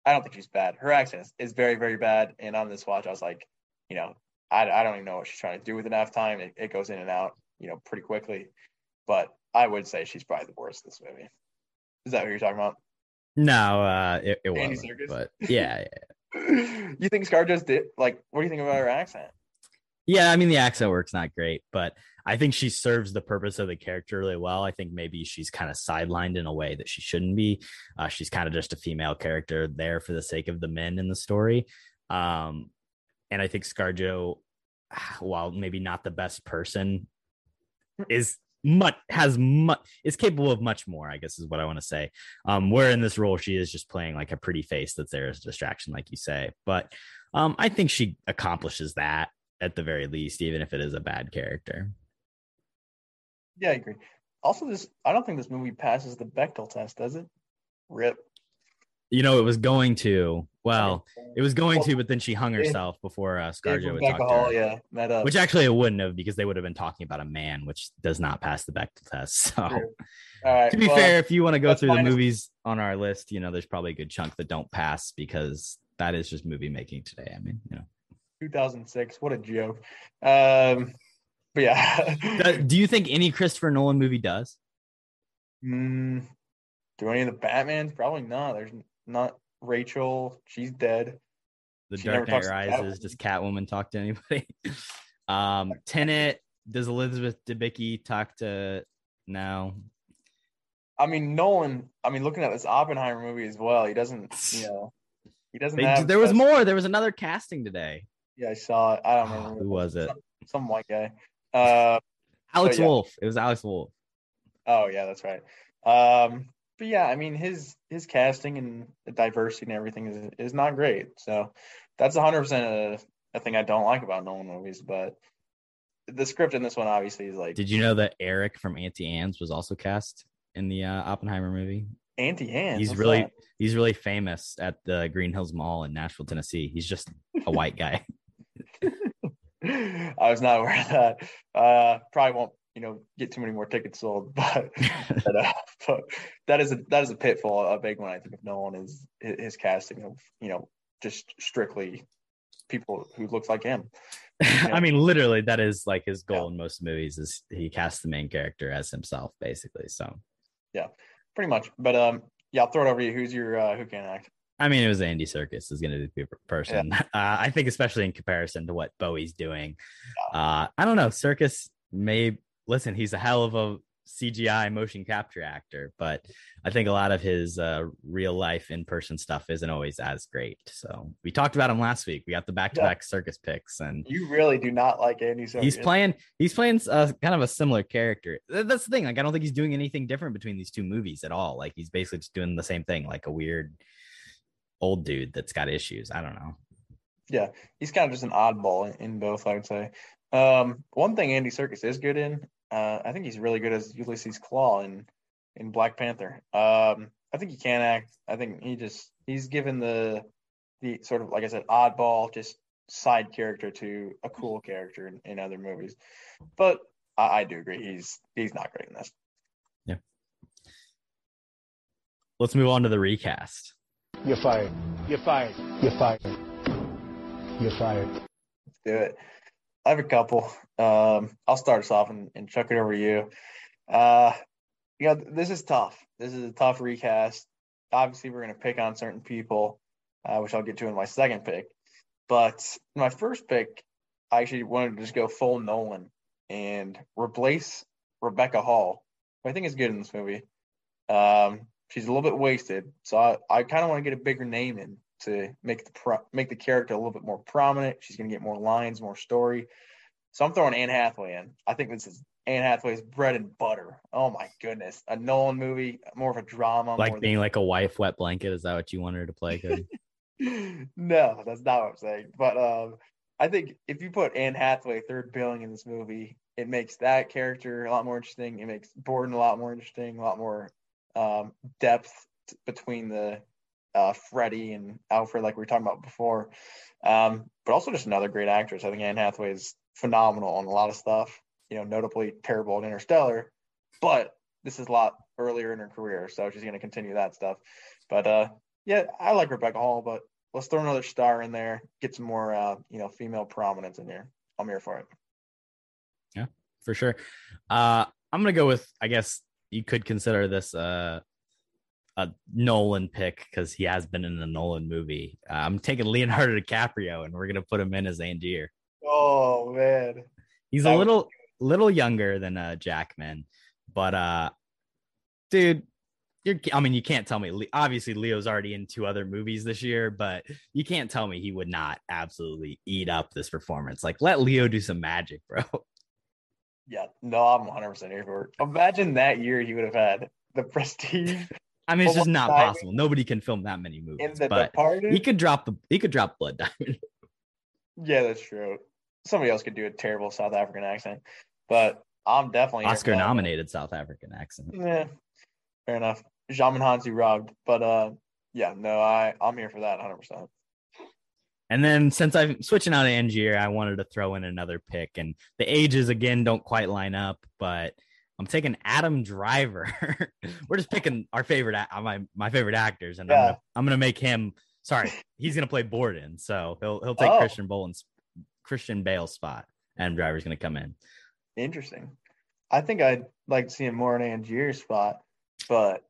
[SPEAKER 6] I don't think she's bad. Her accent is, is very, very bad. And on this watch, I was like, you know, I, I don't even know what she's trying to do with enough time. It, it goes in and out, you know, pretty quickly. But I would say she's probably the worst in this movie. Is that what you're talking about?
[SPEAKER 1] no uh it, it wasn't but yeah, yeah
[SPEAKER 6] you think ScarJo's did like? What do you think about her accent?
[SPEAKER 1] Yeah i mean the accent work's not great but i think she serves the purpose of the character really well. I think maybe she's kind of sidelined in a way that she shouldn't be. Uh, she's kind of just a female character there for the sake of the men in the story. Um and i think scarjo while maybe not the best person is much has much is capable of much more i guess is what i want to say. Um where in this role she is just playing like a pretty face that's there as a distraction like you say. But um i think she accomplishes that at the very least even if it is a bad character
[SPEAKER 6] Yeah, I agree. Also, this I don't think this movie passes the Bechdel test, does it? Rip.
[SPEAKER 1] you know it was going to well it was going to but then she hung herself before uh scarjo would talk to
[SPEAKER 6] Hall,
[SPEAKER 1] her
[SPEAKER 6] yeah, met up.
[SPEAKER 1] which actually it wouldn't have because they would have been talking about a man which does not pass the Bechdel test so
[SPEAKER 6] True. All right.
[SPEAKER 1] to be
[SPEAKER 6] well,
[SPEAKER 1] fair, if you want to go through the movies on our list, you know, there's probably a good chunk that don't pass because that is just movie making today. I mean, you know,
[SPEAKER 6] 2006. What a joke. Um, but yeah.
[SPEAKER 1] Do- you think any Christopher Nolan movie does?
[SPEAKER 6] mm, do any of the Batmans? Probably not. There's not Rachel. She's dead.
[SPEAKER 1] The
[SPEAKER 6] She
[SPEAKER 1] Dark Knight Rises, does Catwoman talk to anybody? um, Tenet, does Elizabeth Debicki talk to? No,
[SPEAKER 6] I mean, Nolan. I mean, looking at this Oppenheimer movie as well, he doesn't. You know, he doesn't.
[SPEAKER 1] They-
[SPEAKER 6] have
[SPEAKER 1] there was more. There was another casting today.
[SPEAKER 6] Yeah, I saw it. I don't remember
[SPEAKER 1] Who was it?
[SPEAKER 6] Some, some white guy. Uh,
[SPEAKER 1] Alex
[SPEAKER 6] yeah.
[SPEAKER 1] Wolf. It was Alex Wolff.
[SPEAKER 6] Oh yeah, that's right. Um, but yeah, I mean his his casting and the diversity and everything is is not great. So that's 100 percent a thing I don't like about Nolan movies. But the script in this one obviously is like
[SPEAKER 1] Did you know that Eric from Auntie Anne's was also cast in the uh, Oppenheimer movie?
[SPEAKER 6] anti hands.
[SPEAKER 1] he's really he's really famous at the Green Hills Mall in Nashville, Tennessee. He's just a white guy.
[SPEAKER 6] I was not aware of that. Uh, probably won't you know get too many more tickets sold, but, but, uh, but that is a that is a pitfall, a big one. I think of Nolan is his, his casting of you know just strictly people who look like him.
[SPEAKER 1] I mean, literally, that is like his goal
[SPEAKER 6] Yeah.
[SPEAKER 1] in most movies is he casts the main character as himself, basically. So, yeah,
[SPEAKER 6] pretty much. But um, yeah, I'll throw it over to you. Who's your uh, who can act?
[SPEAKER 1] I mean, it was Andy Serkis is going to be the person. Uh, I think, especially in comparison to what Bowie's doing. Uh, I don't know. Serkis may listen. He's a hell of a CGI motion capture actor, but I think a lot of his uh, real life in person stuff isn't always as great. So we talked about him last week. We got the back to back Serkis picks, and
[SPEAKER 6] You really do not like Andy Serkis.
[SPEAKER 1] he's playing he's playing uh, kind of a similar character that's the thing like i don't think he's doing anything different between these two movies at all like he's basically just doing the same thing like a weird old dude that's got issues i don't know Yeah,
[SPEAKER 6] he's kind of just an oddball in, in both, I would say. Um, one thing Andy Serkis is good in, uh, I think he's really good as Ulysses Klaue in in Black Panther. Um, I think he can act. I think he just he's given the the sort of like I said, oddball, just side character to a cool character in, in other movies. But I, I do agree he's he's not great in this. Yeah.
[SPEAKER 1] Let's move on to the recast
[SPEAKER 8] You're fired. You're fired. You're fired. You're fired.
[SPEAKER 6] Let's do it. I have a couple. Um, I'll start us off and, and chuck it over you. Uh, you know, this is tough. This is a tough recast. Obviously, we're going to pick on certain people, uh, which I'll get to in my second pick. But my first pick, I actually wanted to just go full Nolan and replace Rebecca Hall, who I think is good in this movie. Um, she's a little bit wasted, so I, I kind of want to get a bigger name in to make the pro- make the character a little bit more prominent. She's going to get more lines, more story. So I'm throwing Anne Hathaway in. I think this is Anne Hathaway's bread and butter. Oh my goodness, a Nolan movie, more of a drama.
[SPEAKER 1] like being like a wife wet blanket is that what you want her to play
[SPEAKER 6] no, that's not what I'm saying. But um, I think if you put Anne Hathaway third billing in this movie, it makes that character a lot more interesting. It makes Borden a lot more interesting, a lot more um, depth between the uh, Freddie and Alfred, like we were talking about before. Um, but also just another great actress. I think Anne Hathaway is phenomenal on a lot of stuff. You know, notably terrible in Interstellar, but this is a lot earlier in her career, so she's going to continue that stuff. But uh, yeah, I like Rebecca Hall, but let's throw another star in there, get some more uh, you know female prominence in here. I'm here for it.
[SPEAKER 1] Yeah, for sure uh i'm gonna go with i guess you could consider this uh a nolan pick because he has been in a nolan movie uh, i'm taking leonardo dicaprio and we're gonna put him in as angier
[SPEAKER 6] Oh man,
[SPEAKER 1] He's
[SPEAKER 6] That
[SPEAKER 1] a little little younger than uh Jackman, but uh dude, you're I mean, you can't tell me obviously Leo's already in two other movies this year, but you can't tell me he would not absolutely eat up this performance. Like let Leo do some magic, bro.
[SPEAKER 6] yeah, no, I'm 100 percent here for it. Imagine that year he would have had the Prestige
[SPEAKER 1] I mean, it's just not
[SPEAKER 6] diamond.
[SPEAKER 1] possible. Nobody can film that many movies, but
[SPEAKER 6] Departed.
[SPEAKER 1] he could drop the he could drop Blood Diamond.
[SPEAKER 6] Yeah, that's true. Somebody else could do a terrible South African accent, but I'm definitely
[SPEAKER 1] Oscar
[SPEAKER 6] that
[SPEAKER 1] nominated South African accent.
[SPEAKER 6] Yeah, fair enough. Djimon Hounsou robbed, but uh, yeah, no, I I'm here for that 100. percent
[SPEAKER 1] And then since I'm switching out of Angier, I wanted to throw in another pick. And the ages again don't quite line up, but I'm taking Adam Driver. We're just picking our favorite my my favorite actors, and I'm, gonna, I'm gonna make him. Sorry, he's gonna play Borden, so he'll he'll take
[SPEAKER 6] Oh.
[SPEAKER 1] Christian Boland's Christian Bale's spot. Adam Driver's gonna come in.
[SPEAKER 6] Interesting. I think I'd like to see him more in Angier's spot, but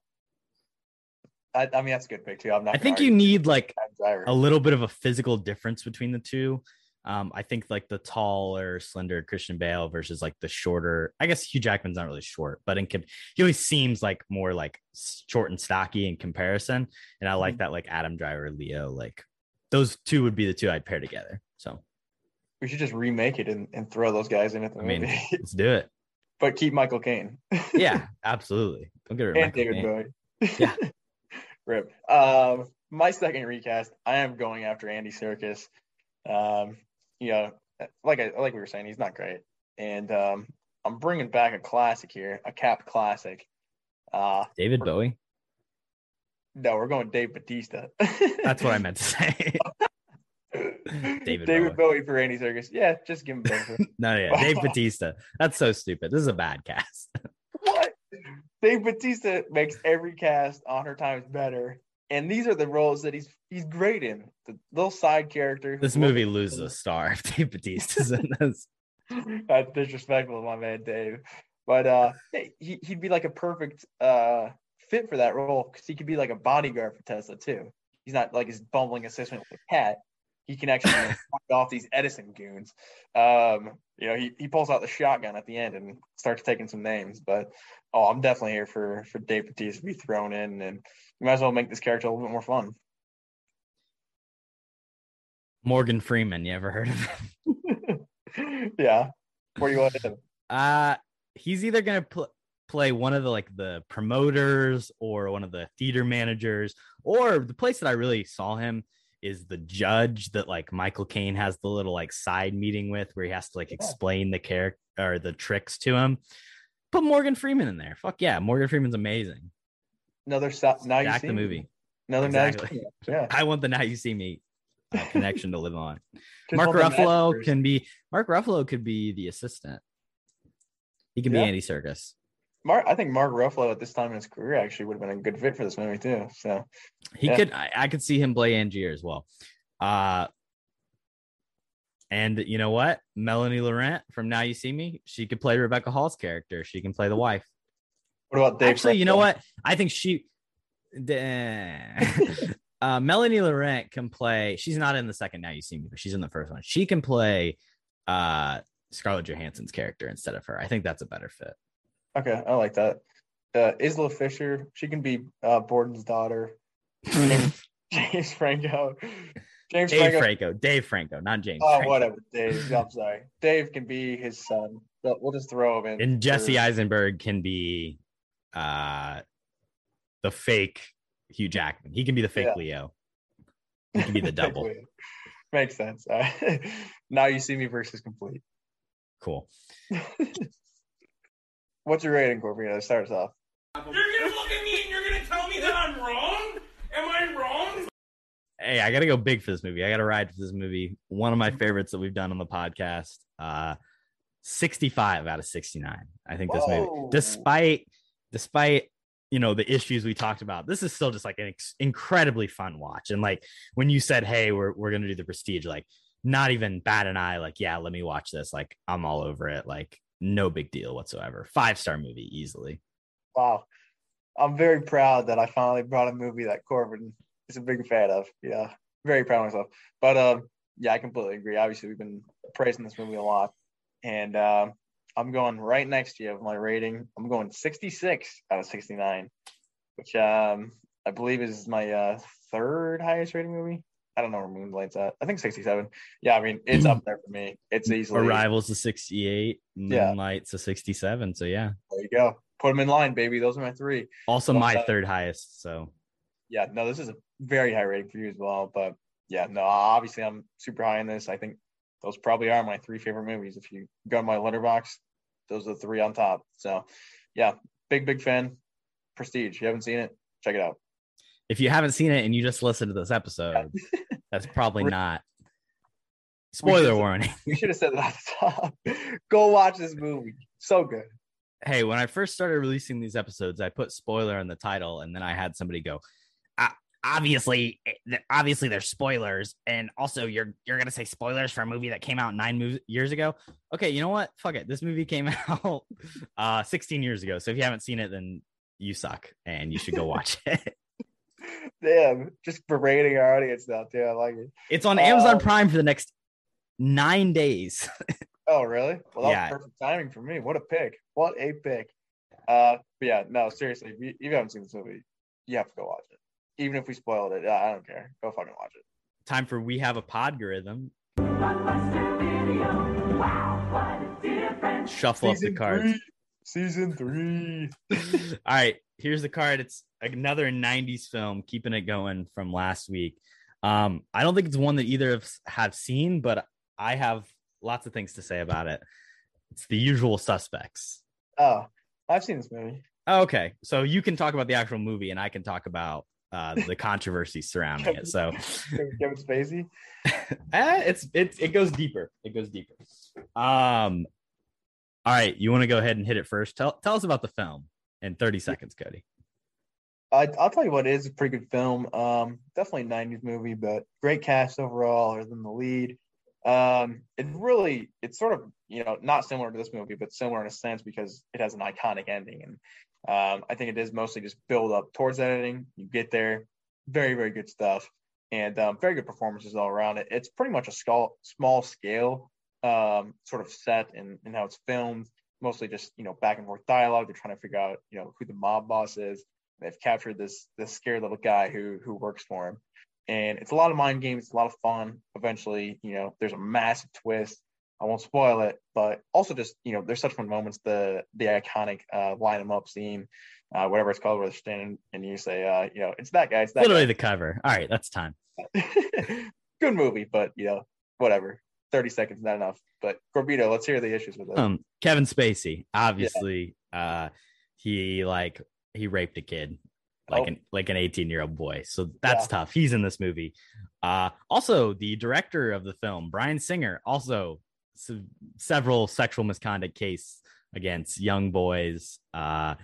[SPEAKER 6] I, I mean that's a good pick too. I'm not.
[SPEAKER 1] I think you need like. A little bit of a physical difference between the two. Um, I think like the taller, slender Christian Bale versus like the shorter. I guess Hugh Jackman's not really short, but in com- he always seems like more like short and stocky in comparison. And I like that like Adam Driver, Leo, like those two would be the two I'd pair together. So
[SPEAKER 6] we should just remake it and, and throw those guys in at the
[SPEAKER 1] I mean,
[SPEAKER 6] movie.
[SPEAKER 1] let's do it.
[SPEAKER 6] but keep Michael Caine.
[SPEAKER 1] Yeah, absolutely. Don't get rid of
[SPEAKER 6] and
[SPEAKER 1] Michael
[SPEAKER 6] David
[SPEAKER 1] Caine.
[SPEAKER 6] Bowie.
[SPEAKER 1] Yeah.
[SPEAKER 6] Rip. Um, my second recast, I am going after Andy Serkis. Um, you know, like I like we were saying, he's not great, and um, I'm bringing back a classic here, a Cap classic. Uh,
[SPEAKER 1] David Bowie.
[SPEAKER 6] no, we're going Dave Bautista.
[SPEAKER 1] That's what I meant to say.
[SPEAKER 6] David,
[SPEAKER 1] David
[SPEAKER 6] Bowie. for Andy Serkis. Yeah, just give him both.
[SPEAKER 1] no, yeah, Dave Bautista. That's so stupid. This is a bad cast.
[SPEAKER 6] what? Dave Bautista makes every cast on her times better. And these are the roles that he's he's great in. The little side character.
[SPEAKER 1] This movie loses a star if Dave Bautista's in this.
[SPEAKER 6] That's disrespectful to my man Dave. But uh he he'd be like a perfect uh fit for that role because he could be like a bodyguard for Tesla too. He's not like his bumbling assistant with a cat. He can actually you know, off these Edison goons. Um, you know, he, he pulls out the shotgun at the end and starts taking some names. But oh, I'm definitely here for for Dave Bautista to be thrown in, and you might as well make this character a little bit more fun.
[SPEAKER 1] Morgan Freeman. You ever heard of him?
[SPEAKER 6] yeah. Where do you want him?
[SPEAKER 1] Uh he's either gonna pl- play one of the like the promoters or one of the theater managers, or the place that I really saw him is the judge that like Michael Caine has the little like side meeting with where he has to like explain the character or the tricks to him. Put Morgan Freeman in there. Fuck yeah, Morgan Freeman's amazing.
[SPEAKER 6] Another stop. Now you see
[SPEAKER 1] the
[SPEAKER 6] me.
[SPEAKER 1] movie.
[SPEAKER 6] Another now you
[SPEAKER 1] Exactly.
[SPEAKER 6] see me. Yeah.
[SPEAKER 1] I want the now you see me uh, connection to live on. Mark Ruffalo can be Mark Ruffalo could be the assistant. He can
[SPEAKER 6] Yeah.
[SPEAKER 1] be Andy Serkis.
[SPEAKER 6] Mark, I think Mark Ruffalo at this time in his career actually would have been a good fit for this movie too. So
[SPEAKER 1] He
[SPEAKER 6] Yeah.
[SPEAKER 1] could I, I could see him play Angier as well. Uh and you know what? Melanie Laurent from Now You See Me, she could play Rebecca Hall's character. She can play the wife.
[SPEAKER 6] What about Dave?
[SPEAKER 1] Actually, you know what? I think she uh Melanie Laurent can play. She's not in the second Now You See Me, but she's in the first one. She can play uh Scarlett Johansson's character instead of her. I think that's a better fit.
[SPEAKER 6] Okay, I like that. Uh, Isla Fisher, she can be uh, Borden's daughter. James Franco. James
[SPEAKER 1] Dave
[SPEAKER 6] Franco.
[SPEAKER 1] Franco, Dave Franco, not James.
[SPEAKER 6] Oh,
[SPEAKER 1] Franco.
[SPEAKER 6] whatever. Dave. I'm sorry. Dave can be his son. But we'll just throw him in.
[SPEAKER 1] And Jesse
[SPEAKER 6] for-
[SPEAKER 1] Eisenberg can be uh the fake Hugh Jackman. He can be the fake
[SPEAKER 6] Yeah.
[SPEAKER 1] Leo. He can be the double.
[SPEAKER 6] Makes sense. All right. now you see me versus complete.
[SPEAKER 1] Cool.
[SPEAKER 6] What's your rating, Corbino? To start us off.
[SPEAKER 7] You're gonna look at me and you're gonna tell me that I'm wrong? Am I wrong?
[SPEAKER 1] Hey, I gotta go big for this movie. I gotta ride for this movie. One of my favorites that we've done on the podcast. Uh 65 out of 69. I think this movie,
[SPEAKER 6] Whoa.
[SPEAKER 1] despite despite you know the issues we talked about, this is still just like an ex- incredibly fun watch. And like when you said, "Hey, we're we're gonna do the Prestige," like not even bat an eye. Like, yeah, let me watch this. Like, I'm all over it. Like, no big deal whatsoever. Five star movie easily.
[SPEAKER 6] Wow. I'm very proud that I finally brought a movie that Corbin is a big fan of. Yeah. Very proud of myself. But um, yeah, I completely agree. Obviously, we've been praising this movie a lot. And um, I'm going right next to you of my rating. I'm going 66 out of 69, which um, I believe is my uh, third highest rating movie. I don't know where Moonlight's at. I think 67. Yeah, I mean, it's up there for me. It's easily.
[SPEAKER 1] Arrivals to 68,
[SPEAKER 6] Yeah.
[SPEAKER 1] Moonlight's to 67. So yeah.
[SPEAKER 6] There you go. Put them in line, baby. Those are my three.
[SPEAKER 1] Also my
[SPEAKER 6] said.
[SPEAKER 1] third highest. So
[SPEAKER 6] yeah, no, this is a very high rating for you as well. But yeah, no, obviously I'm super high in this. I think those probably are my three favorite movies. If you go on my Letterboxd, those are the three on top. So yeah, big, big fan. Prestige. You haven't seen it? Check it out.
[SPEAKER 1] if you haven't seen it and you just listened to this episode, that's probably not. Spoiler
[SPEAKER 6] should-
[SPEAKER 1] warning.
[SPEAKER 6] We should have said that at the top. go watch this movie. So good.
[SPEAKER 1] Hey, when I first started releasing these episodes, I put spoiler in the title, and then I had somebody go, "Ah, "Obviously, eh, obviously, there's spoilers, and also you're you're gonna say spoilers for a movie that came out nine mov- years ago." Okay, you know what? Fuck it. This movie came out uh 16 years ago. So if you haven't seen it, then you suck, and you should go watch it.
[SPEAKER 6] Damn, just berating our audience now too. I like it.
[SPEAKER 1] It's on Amazon
[SPEAKER 6] Uh,
[SPEAKER 1] Prime for the next nine days.
[SPEAKER 6] Oh, really? Well,
[SPEAKER 1] Yeah.
[SPEAKER 6] perfect timing for me. What a pick. What a pick. Uh, but yeah, no, seriously, if you, if you haven't seen this movie, you have to go watch it. Even if we spoiled it, I don't care. Go fucking watch it.
[SPEAKER 1] Time for we have a podgorithm. Shuffle up the cards.
[SPEAKER 6] three. season three.
[SPEAKER 1] All right, here's the card. It's another 90s film, keeping it going from last week. Um, I don't think it's one that either of us have seen, but I have lots of things to say about it. It's the usual suspects.
[SPEAKER 6] Oh, I've seen this movie.
[SPEAKER 1] Okay, so you can talk about the actual movie, and I can talk about uh, the controversy surrounding it. So,
[SPEAKER 6] Kevin Spacey.
[SPEAKER 1] eh, it's it it goes deeper. It goes deeper. Um, all right, you want to go ahead and hit it first? Tell tell us about the film in 30 seconds, Cody.
[SPEAKER 6] I, I'll tell you what, it is a pretty good film. Um, definitely a '90s movie, but great cast overall. Other than the lead, um, it really, it's sort of you know not similar to this movie, but similar in a sense because it has an iconic ending, and um, I think it is mostly just build up towards that. You get there, very very good stuff, and um, very good performances all around it. It's pretty much a small small scale um, sort of set and and how it's filmed. Mostly just you know back and forth dialogue. They're trying to figure out you know who the mob boss is they've captured this this scared little guy who who works for him and it's a lot of mind games it's a lot of fun eventually you know there's a massive twist i won't spoil it but also just you know there's such fun moments the the iconic uh line them up scene uh whatever it's called where they're standing and you say uh you know it's that guy it's that
[SPEAKER 1] Literally
[SPEAKER 6] guy.
[SPEAKER 1] the cover. All right, that's time.
[SPEAKER 6] good movie but you know whatever 30 seconds not enough but corbito let's hear the issues with it
[SPEAKER 1] Um, Kevin Spacey, obviously, uh, he like he raped a kid, like
[SPEAKER 6] Oh.
[SPEAKER 1] an like an 18 year old boy. So that's
[SPEAKER 6] Yeah.
[SPEAKER 1] tough. He's in this movie. Uh, also the director of the film, Bryan Singer, also se- several sexual misconduct case against young boys. Uh,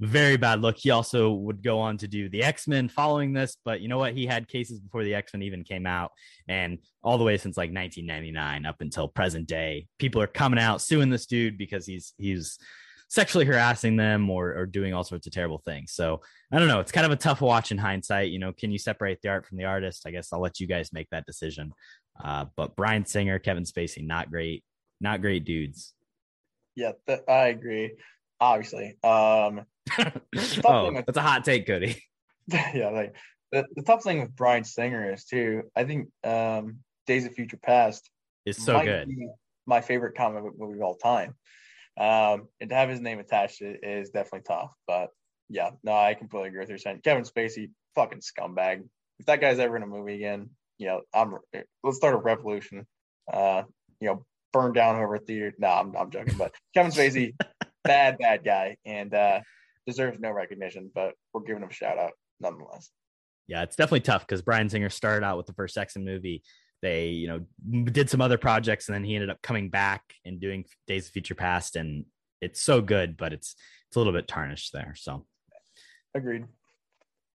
[SPEAKER 1] very bad look. He also would go on to do the X Men following this, but you know what? He had cases before the X Men even came out, and all the way since like 1999 up until present day, people are coming out suing this dude because he's he's sexually harassing them or or doing all sorts of terrible things. So I don't know. It's kind of a tough watch in hindsight. You know, can you separate the art from the artist? I guess I'll let you guys make that decision. Uh, but Bryan Singer, Kevin Spacey, not great, not great dudes.
[SPEAKER 6] yeah th- i agree obviously um
[SPEAKER 1] oh, that's a hot take, Cody.
[SPEAKER 6] yeah, like the, the tough thing with Bryan Singer is too. I think um, Days of Future Past
[SPEAKER 1] is so good.
[SPEAKER 6] my favorite comic book movie of all time. Um, and to have his name attached to it is definitely tough. But yeah, no, I completely agree with your saying. Kevin Spacey, fucking scumbag. If that guy's ever in a movie again, you know, I'm let's start a revolution. Uh, you know, burn down whoever theater. No, I'm I'm joking. But Kevin Spacey, bad bad guy, and uh, deserves no recognition. But we're giving him a shout out nonetheless.
[SPEAKER 1] yeah, it's definitely tough because Bryan Singer started out with the first X Men movie. They, you know, did some other projects, and then he ended up coming back and doing Days of Future Past, and it's so good, but it's it's a little bit tarnished there. So,
[SPEAKER 6] Agreed.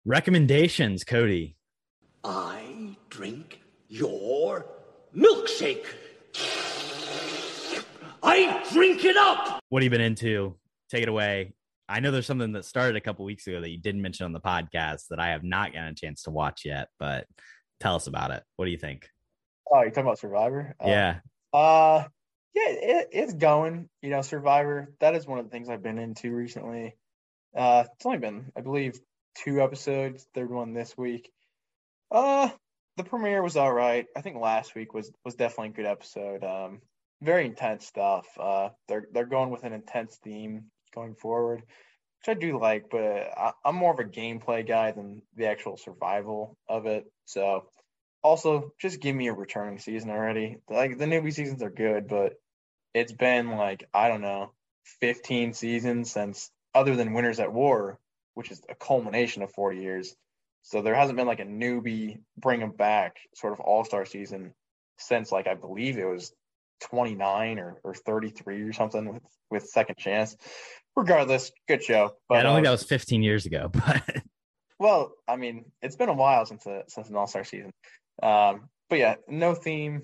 [SPEAKER 1] recommendations, Cody.
[SPEAKER 7] I drink your milkshake. I drink it up.
[SPEAKER 1] What have you been into? Take it away. I know there's something that started a couple weeks ago that you didn't mention on the podcast that I have not gotten a chance to watch yet, but tell us about it. What do you think?
[SPEAKER 6] Oh, you're talking about Survivor? Uh,
[SPEAKER 1] yeah,
[SPEAKER 6] Uh, yeah, it, it's going. You know, Survivor. That is one of the things I've been into recently. Uh, it's only been, I believe, two episodes. Third one this week. Uh, the premiere was all right. I think last week was was definitely a good episode. Um, very intense stuff. Uh, they're they're going with an intense theme going forward, which I do like. But I, I'm more of a gameplay guy than the actual survival of it. So also just give me a returning season already. Like the newbie seasons are good, but it's been like I don't know, 15 seasons since other than Winners at War, which is a culmination of 40 years. So there hasn't been like a newbie bring them back sort of all star season since like I believe it was 29 or, or 33 or something with, with Second Chance. Regardless, good show. But
[SPEAKER 1] I don't think
[SPEAKER 6] um,
[SPEAKER 1] that was 15 years ago, but
[SPEAKER 6] well, I mean, it's been a while since a since an All Star season. Um, but yeah, no theme.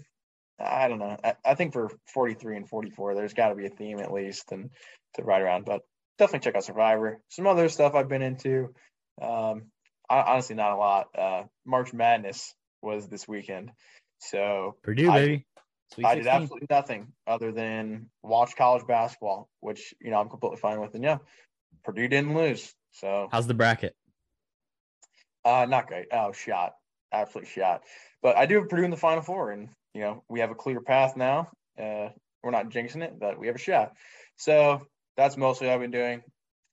[SPEAKER 6] I don't know. I, I think for 43 and 44, there's got to be a theme at least, and to ride around. But definitely check out Survivor. Some other stuff I've been into. Um, honestly, not a lot. Uh, March Madness was this weekend, so
[SPEAKER 1] Purdue,
[SPEAKER 6] I-
[SPEAKER 1] baby. Sweet
[SPEAKER 6] I did absolutely nothing other than watch college basketball, which you know I'm completely fine with. And yeah, Purdue didn't lose, so
[SPEAKER 1] How's the bracket?
[SPEAKER 6] uh, not great. Oh, shot, absolutely shot. But I do have Purdue in the Final Four, and you know we have a clear path now. Uh, we're not jinxing it, but we have a shot. So that's mostly what I've been doing.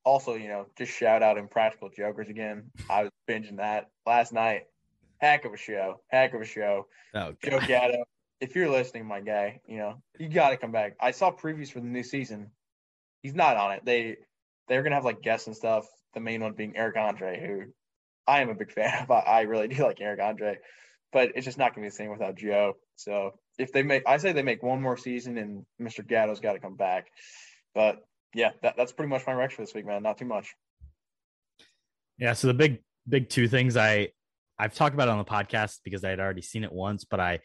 [SPEAKER 6] Also, you know, just shout out Impractical Jokers again. I was binging that last night. Heck of a show. Heck of a show.
[SPEAKER 1] Oh,
[SPEAKER 6] Joe Gatto, if you're listening, my guy, you know, you got to come back. I saw previews for the new season. He's not on it. They they're gonna have like guests and stuff. The main one being Eric Andre, who I am a big fan of. I, I really do like Eric Andre, but it's just not gonna be the same without Joe. So if they make, I say they make one more season, and Mr. Gatto's got to come back. But yeah, that, that's pretty much my rec for this week, man. Not too much.
[SPEAKER 1] Yeah. So the big, big two things I I've talked about on the podcast because I had already seen it once, but I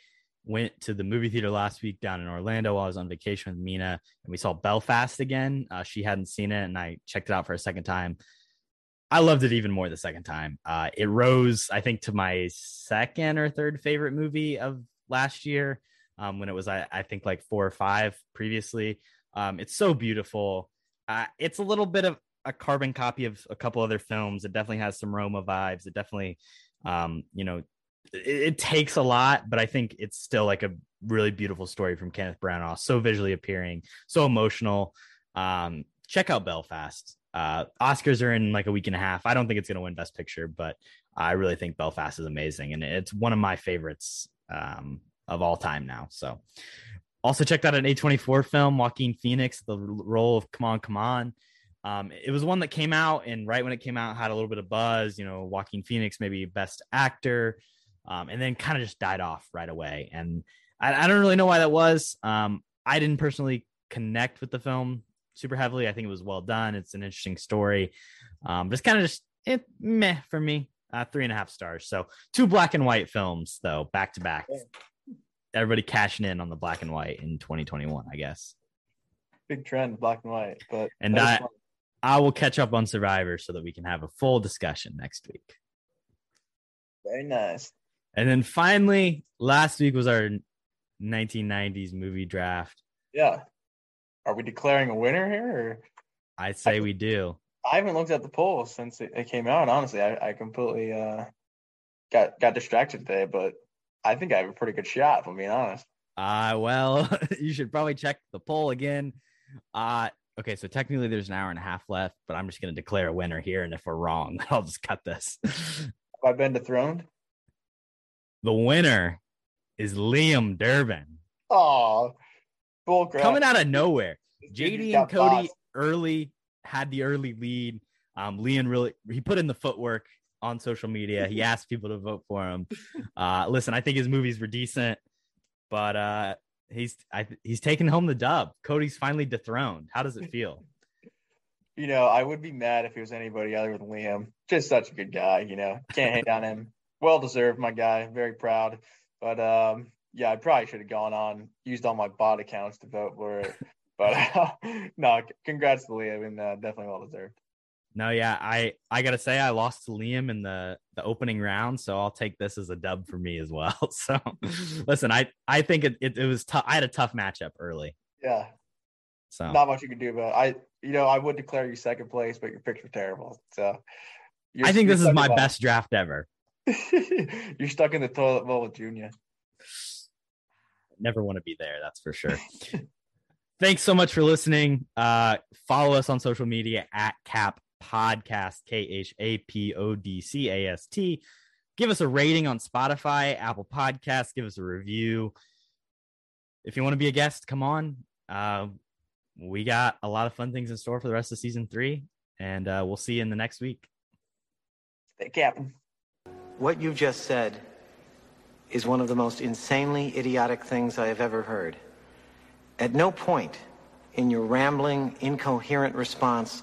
[SPEAKER 1] went to the movie theater last week down in Orlando while I was on vacation with Mina, and we saw Belfast again. Uh, she hadn't seen it, and I checked it out for a second time. I loved it even more the second time. Uh, it rose, I think, to my second or third favorite movie of last year. Um, when it was, I, I think, like four or five previously. Um, it's so beautiful. Uh, it's a little bit of a carbon copy of a couple other films. It definitely has some Roma vibes. It definitely, um, you know, it, it takes a lot, but I think it's still like a really beautiful story from Kenneth Branagh. So visually appearing, so emotional. Um, check out Belfast. Uh, Oscars are in like a week and a half. I don't think it's going to win Best Picture, but I really think Belfast is amazing, and it's one of my favorites um, of all time now. So, also checked out an A24 film, Joaquin Phoenix, the role of Come On, Come On. Um, it was one that came out, and right when it came out, had a little bit of buzz. You know, Joaquin Phoenix, maybe Best Actor, um, and then kind of just died off right away. And I, I don't really know why that was. Um, I didn't personally connect with the film super heavily. I think it was well done. It's an interesting story. Um, it's kind of just meh for me. Uh, three and a half stars. So two black and white films though, back to back. Everybody cashing in on the black and white in 2021, I guess.
[SPEAKER 6] Big trend, black and white. But
[SPEAKER 1] And I. I will catch up on Survivor so that we can have a full discussion next week.
[SPEAKER 6] very nice.
[SPEAKER 1] And then finally, last week was our 1990s movie draft.
[SPEAKER 6] Yeah. Are we declaring a winner here? Or?
[SPEAKER 1] I'd say we do.
[SPEAKER 6] I haven't looked at the polls since it, it came out. Honestly, I, I completely uh, got got distracted today, but I think I have a pretty good shot. If I'm being honest.
[SPEAKER 1] Uh, well, you should probably check the poll again. Uh, okay, so technically there's an hour and a half left, but I'm just going to declare a winner here. And if we're wrong, I'll just cut this.
[SPEAKER 6] Have I been dethroned?
[SPEAKER 1] the winner is Liam Durbin
[SPEAKER 6] Oh, bull crap!
[SPEAKER 1] coming out of nowhere. JD and Cody
[SPEAKER 6] bossed.
[SPEAKER 1] early had the early lead. Um, Leon really he put in the footwork on social media. He asked people to vote for him. Uh, listen, I think his movies were decent, but uh, he's I, he's taking home the dub. Cody's finally dethroned. How does it feel?
[SPEAKER 6] You know, I would be mad if it was anybody other than Liam. Just such a good guy. You know, can't hate on him. Well deserved, my guy. Very proud. But um, yeah, I probably should have gone on used all my bot accounts to vote for it. But no, congrats to Liam and uh, definitely well deserved.
[SPEAKER 1] No, yeah, I I gotta say I lost to Liam in the the opening round, so I'll take this as a dub for me as well. So listen, I I think it it, it was tough. I had a tough matchup early,
[SPEAKER 6] Yeah,
[SPEAKER 1] so
[SPEAKER 6] not much you can do about it. I, you know, I would declare you second place, but your picks were terrible. So you're,
[SPEAKER 1] I think this is my best draft ever.
[SPEAKER 6] you're stuck in the toilet bowl with Junior.
[SPEAKER 1] Never want to be there, that's for sure. Thanks so much for listening. Uh, follow us on social media at Cap Podcast, K H A P O D C A S T. Give us a rating on Spotify, Apple Podcasts. Give us a review. If you want to be a guest, come on. Uh, we got a lot of fun things in store for the rest of season three, and uh, we'll see you in the next week.
[SPEAKER 6] Stay capping.
[SPEAKER 9] What you've just said is one of the most insanely idiotic things I have ever heard. At no point in your rambling, incoherent response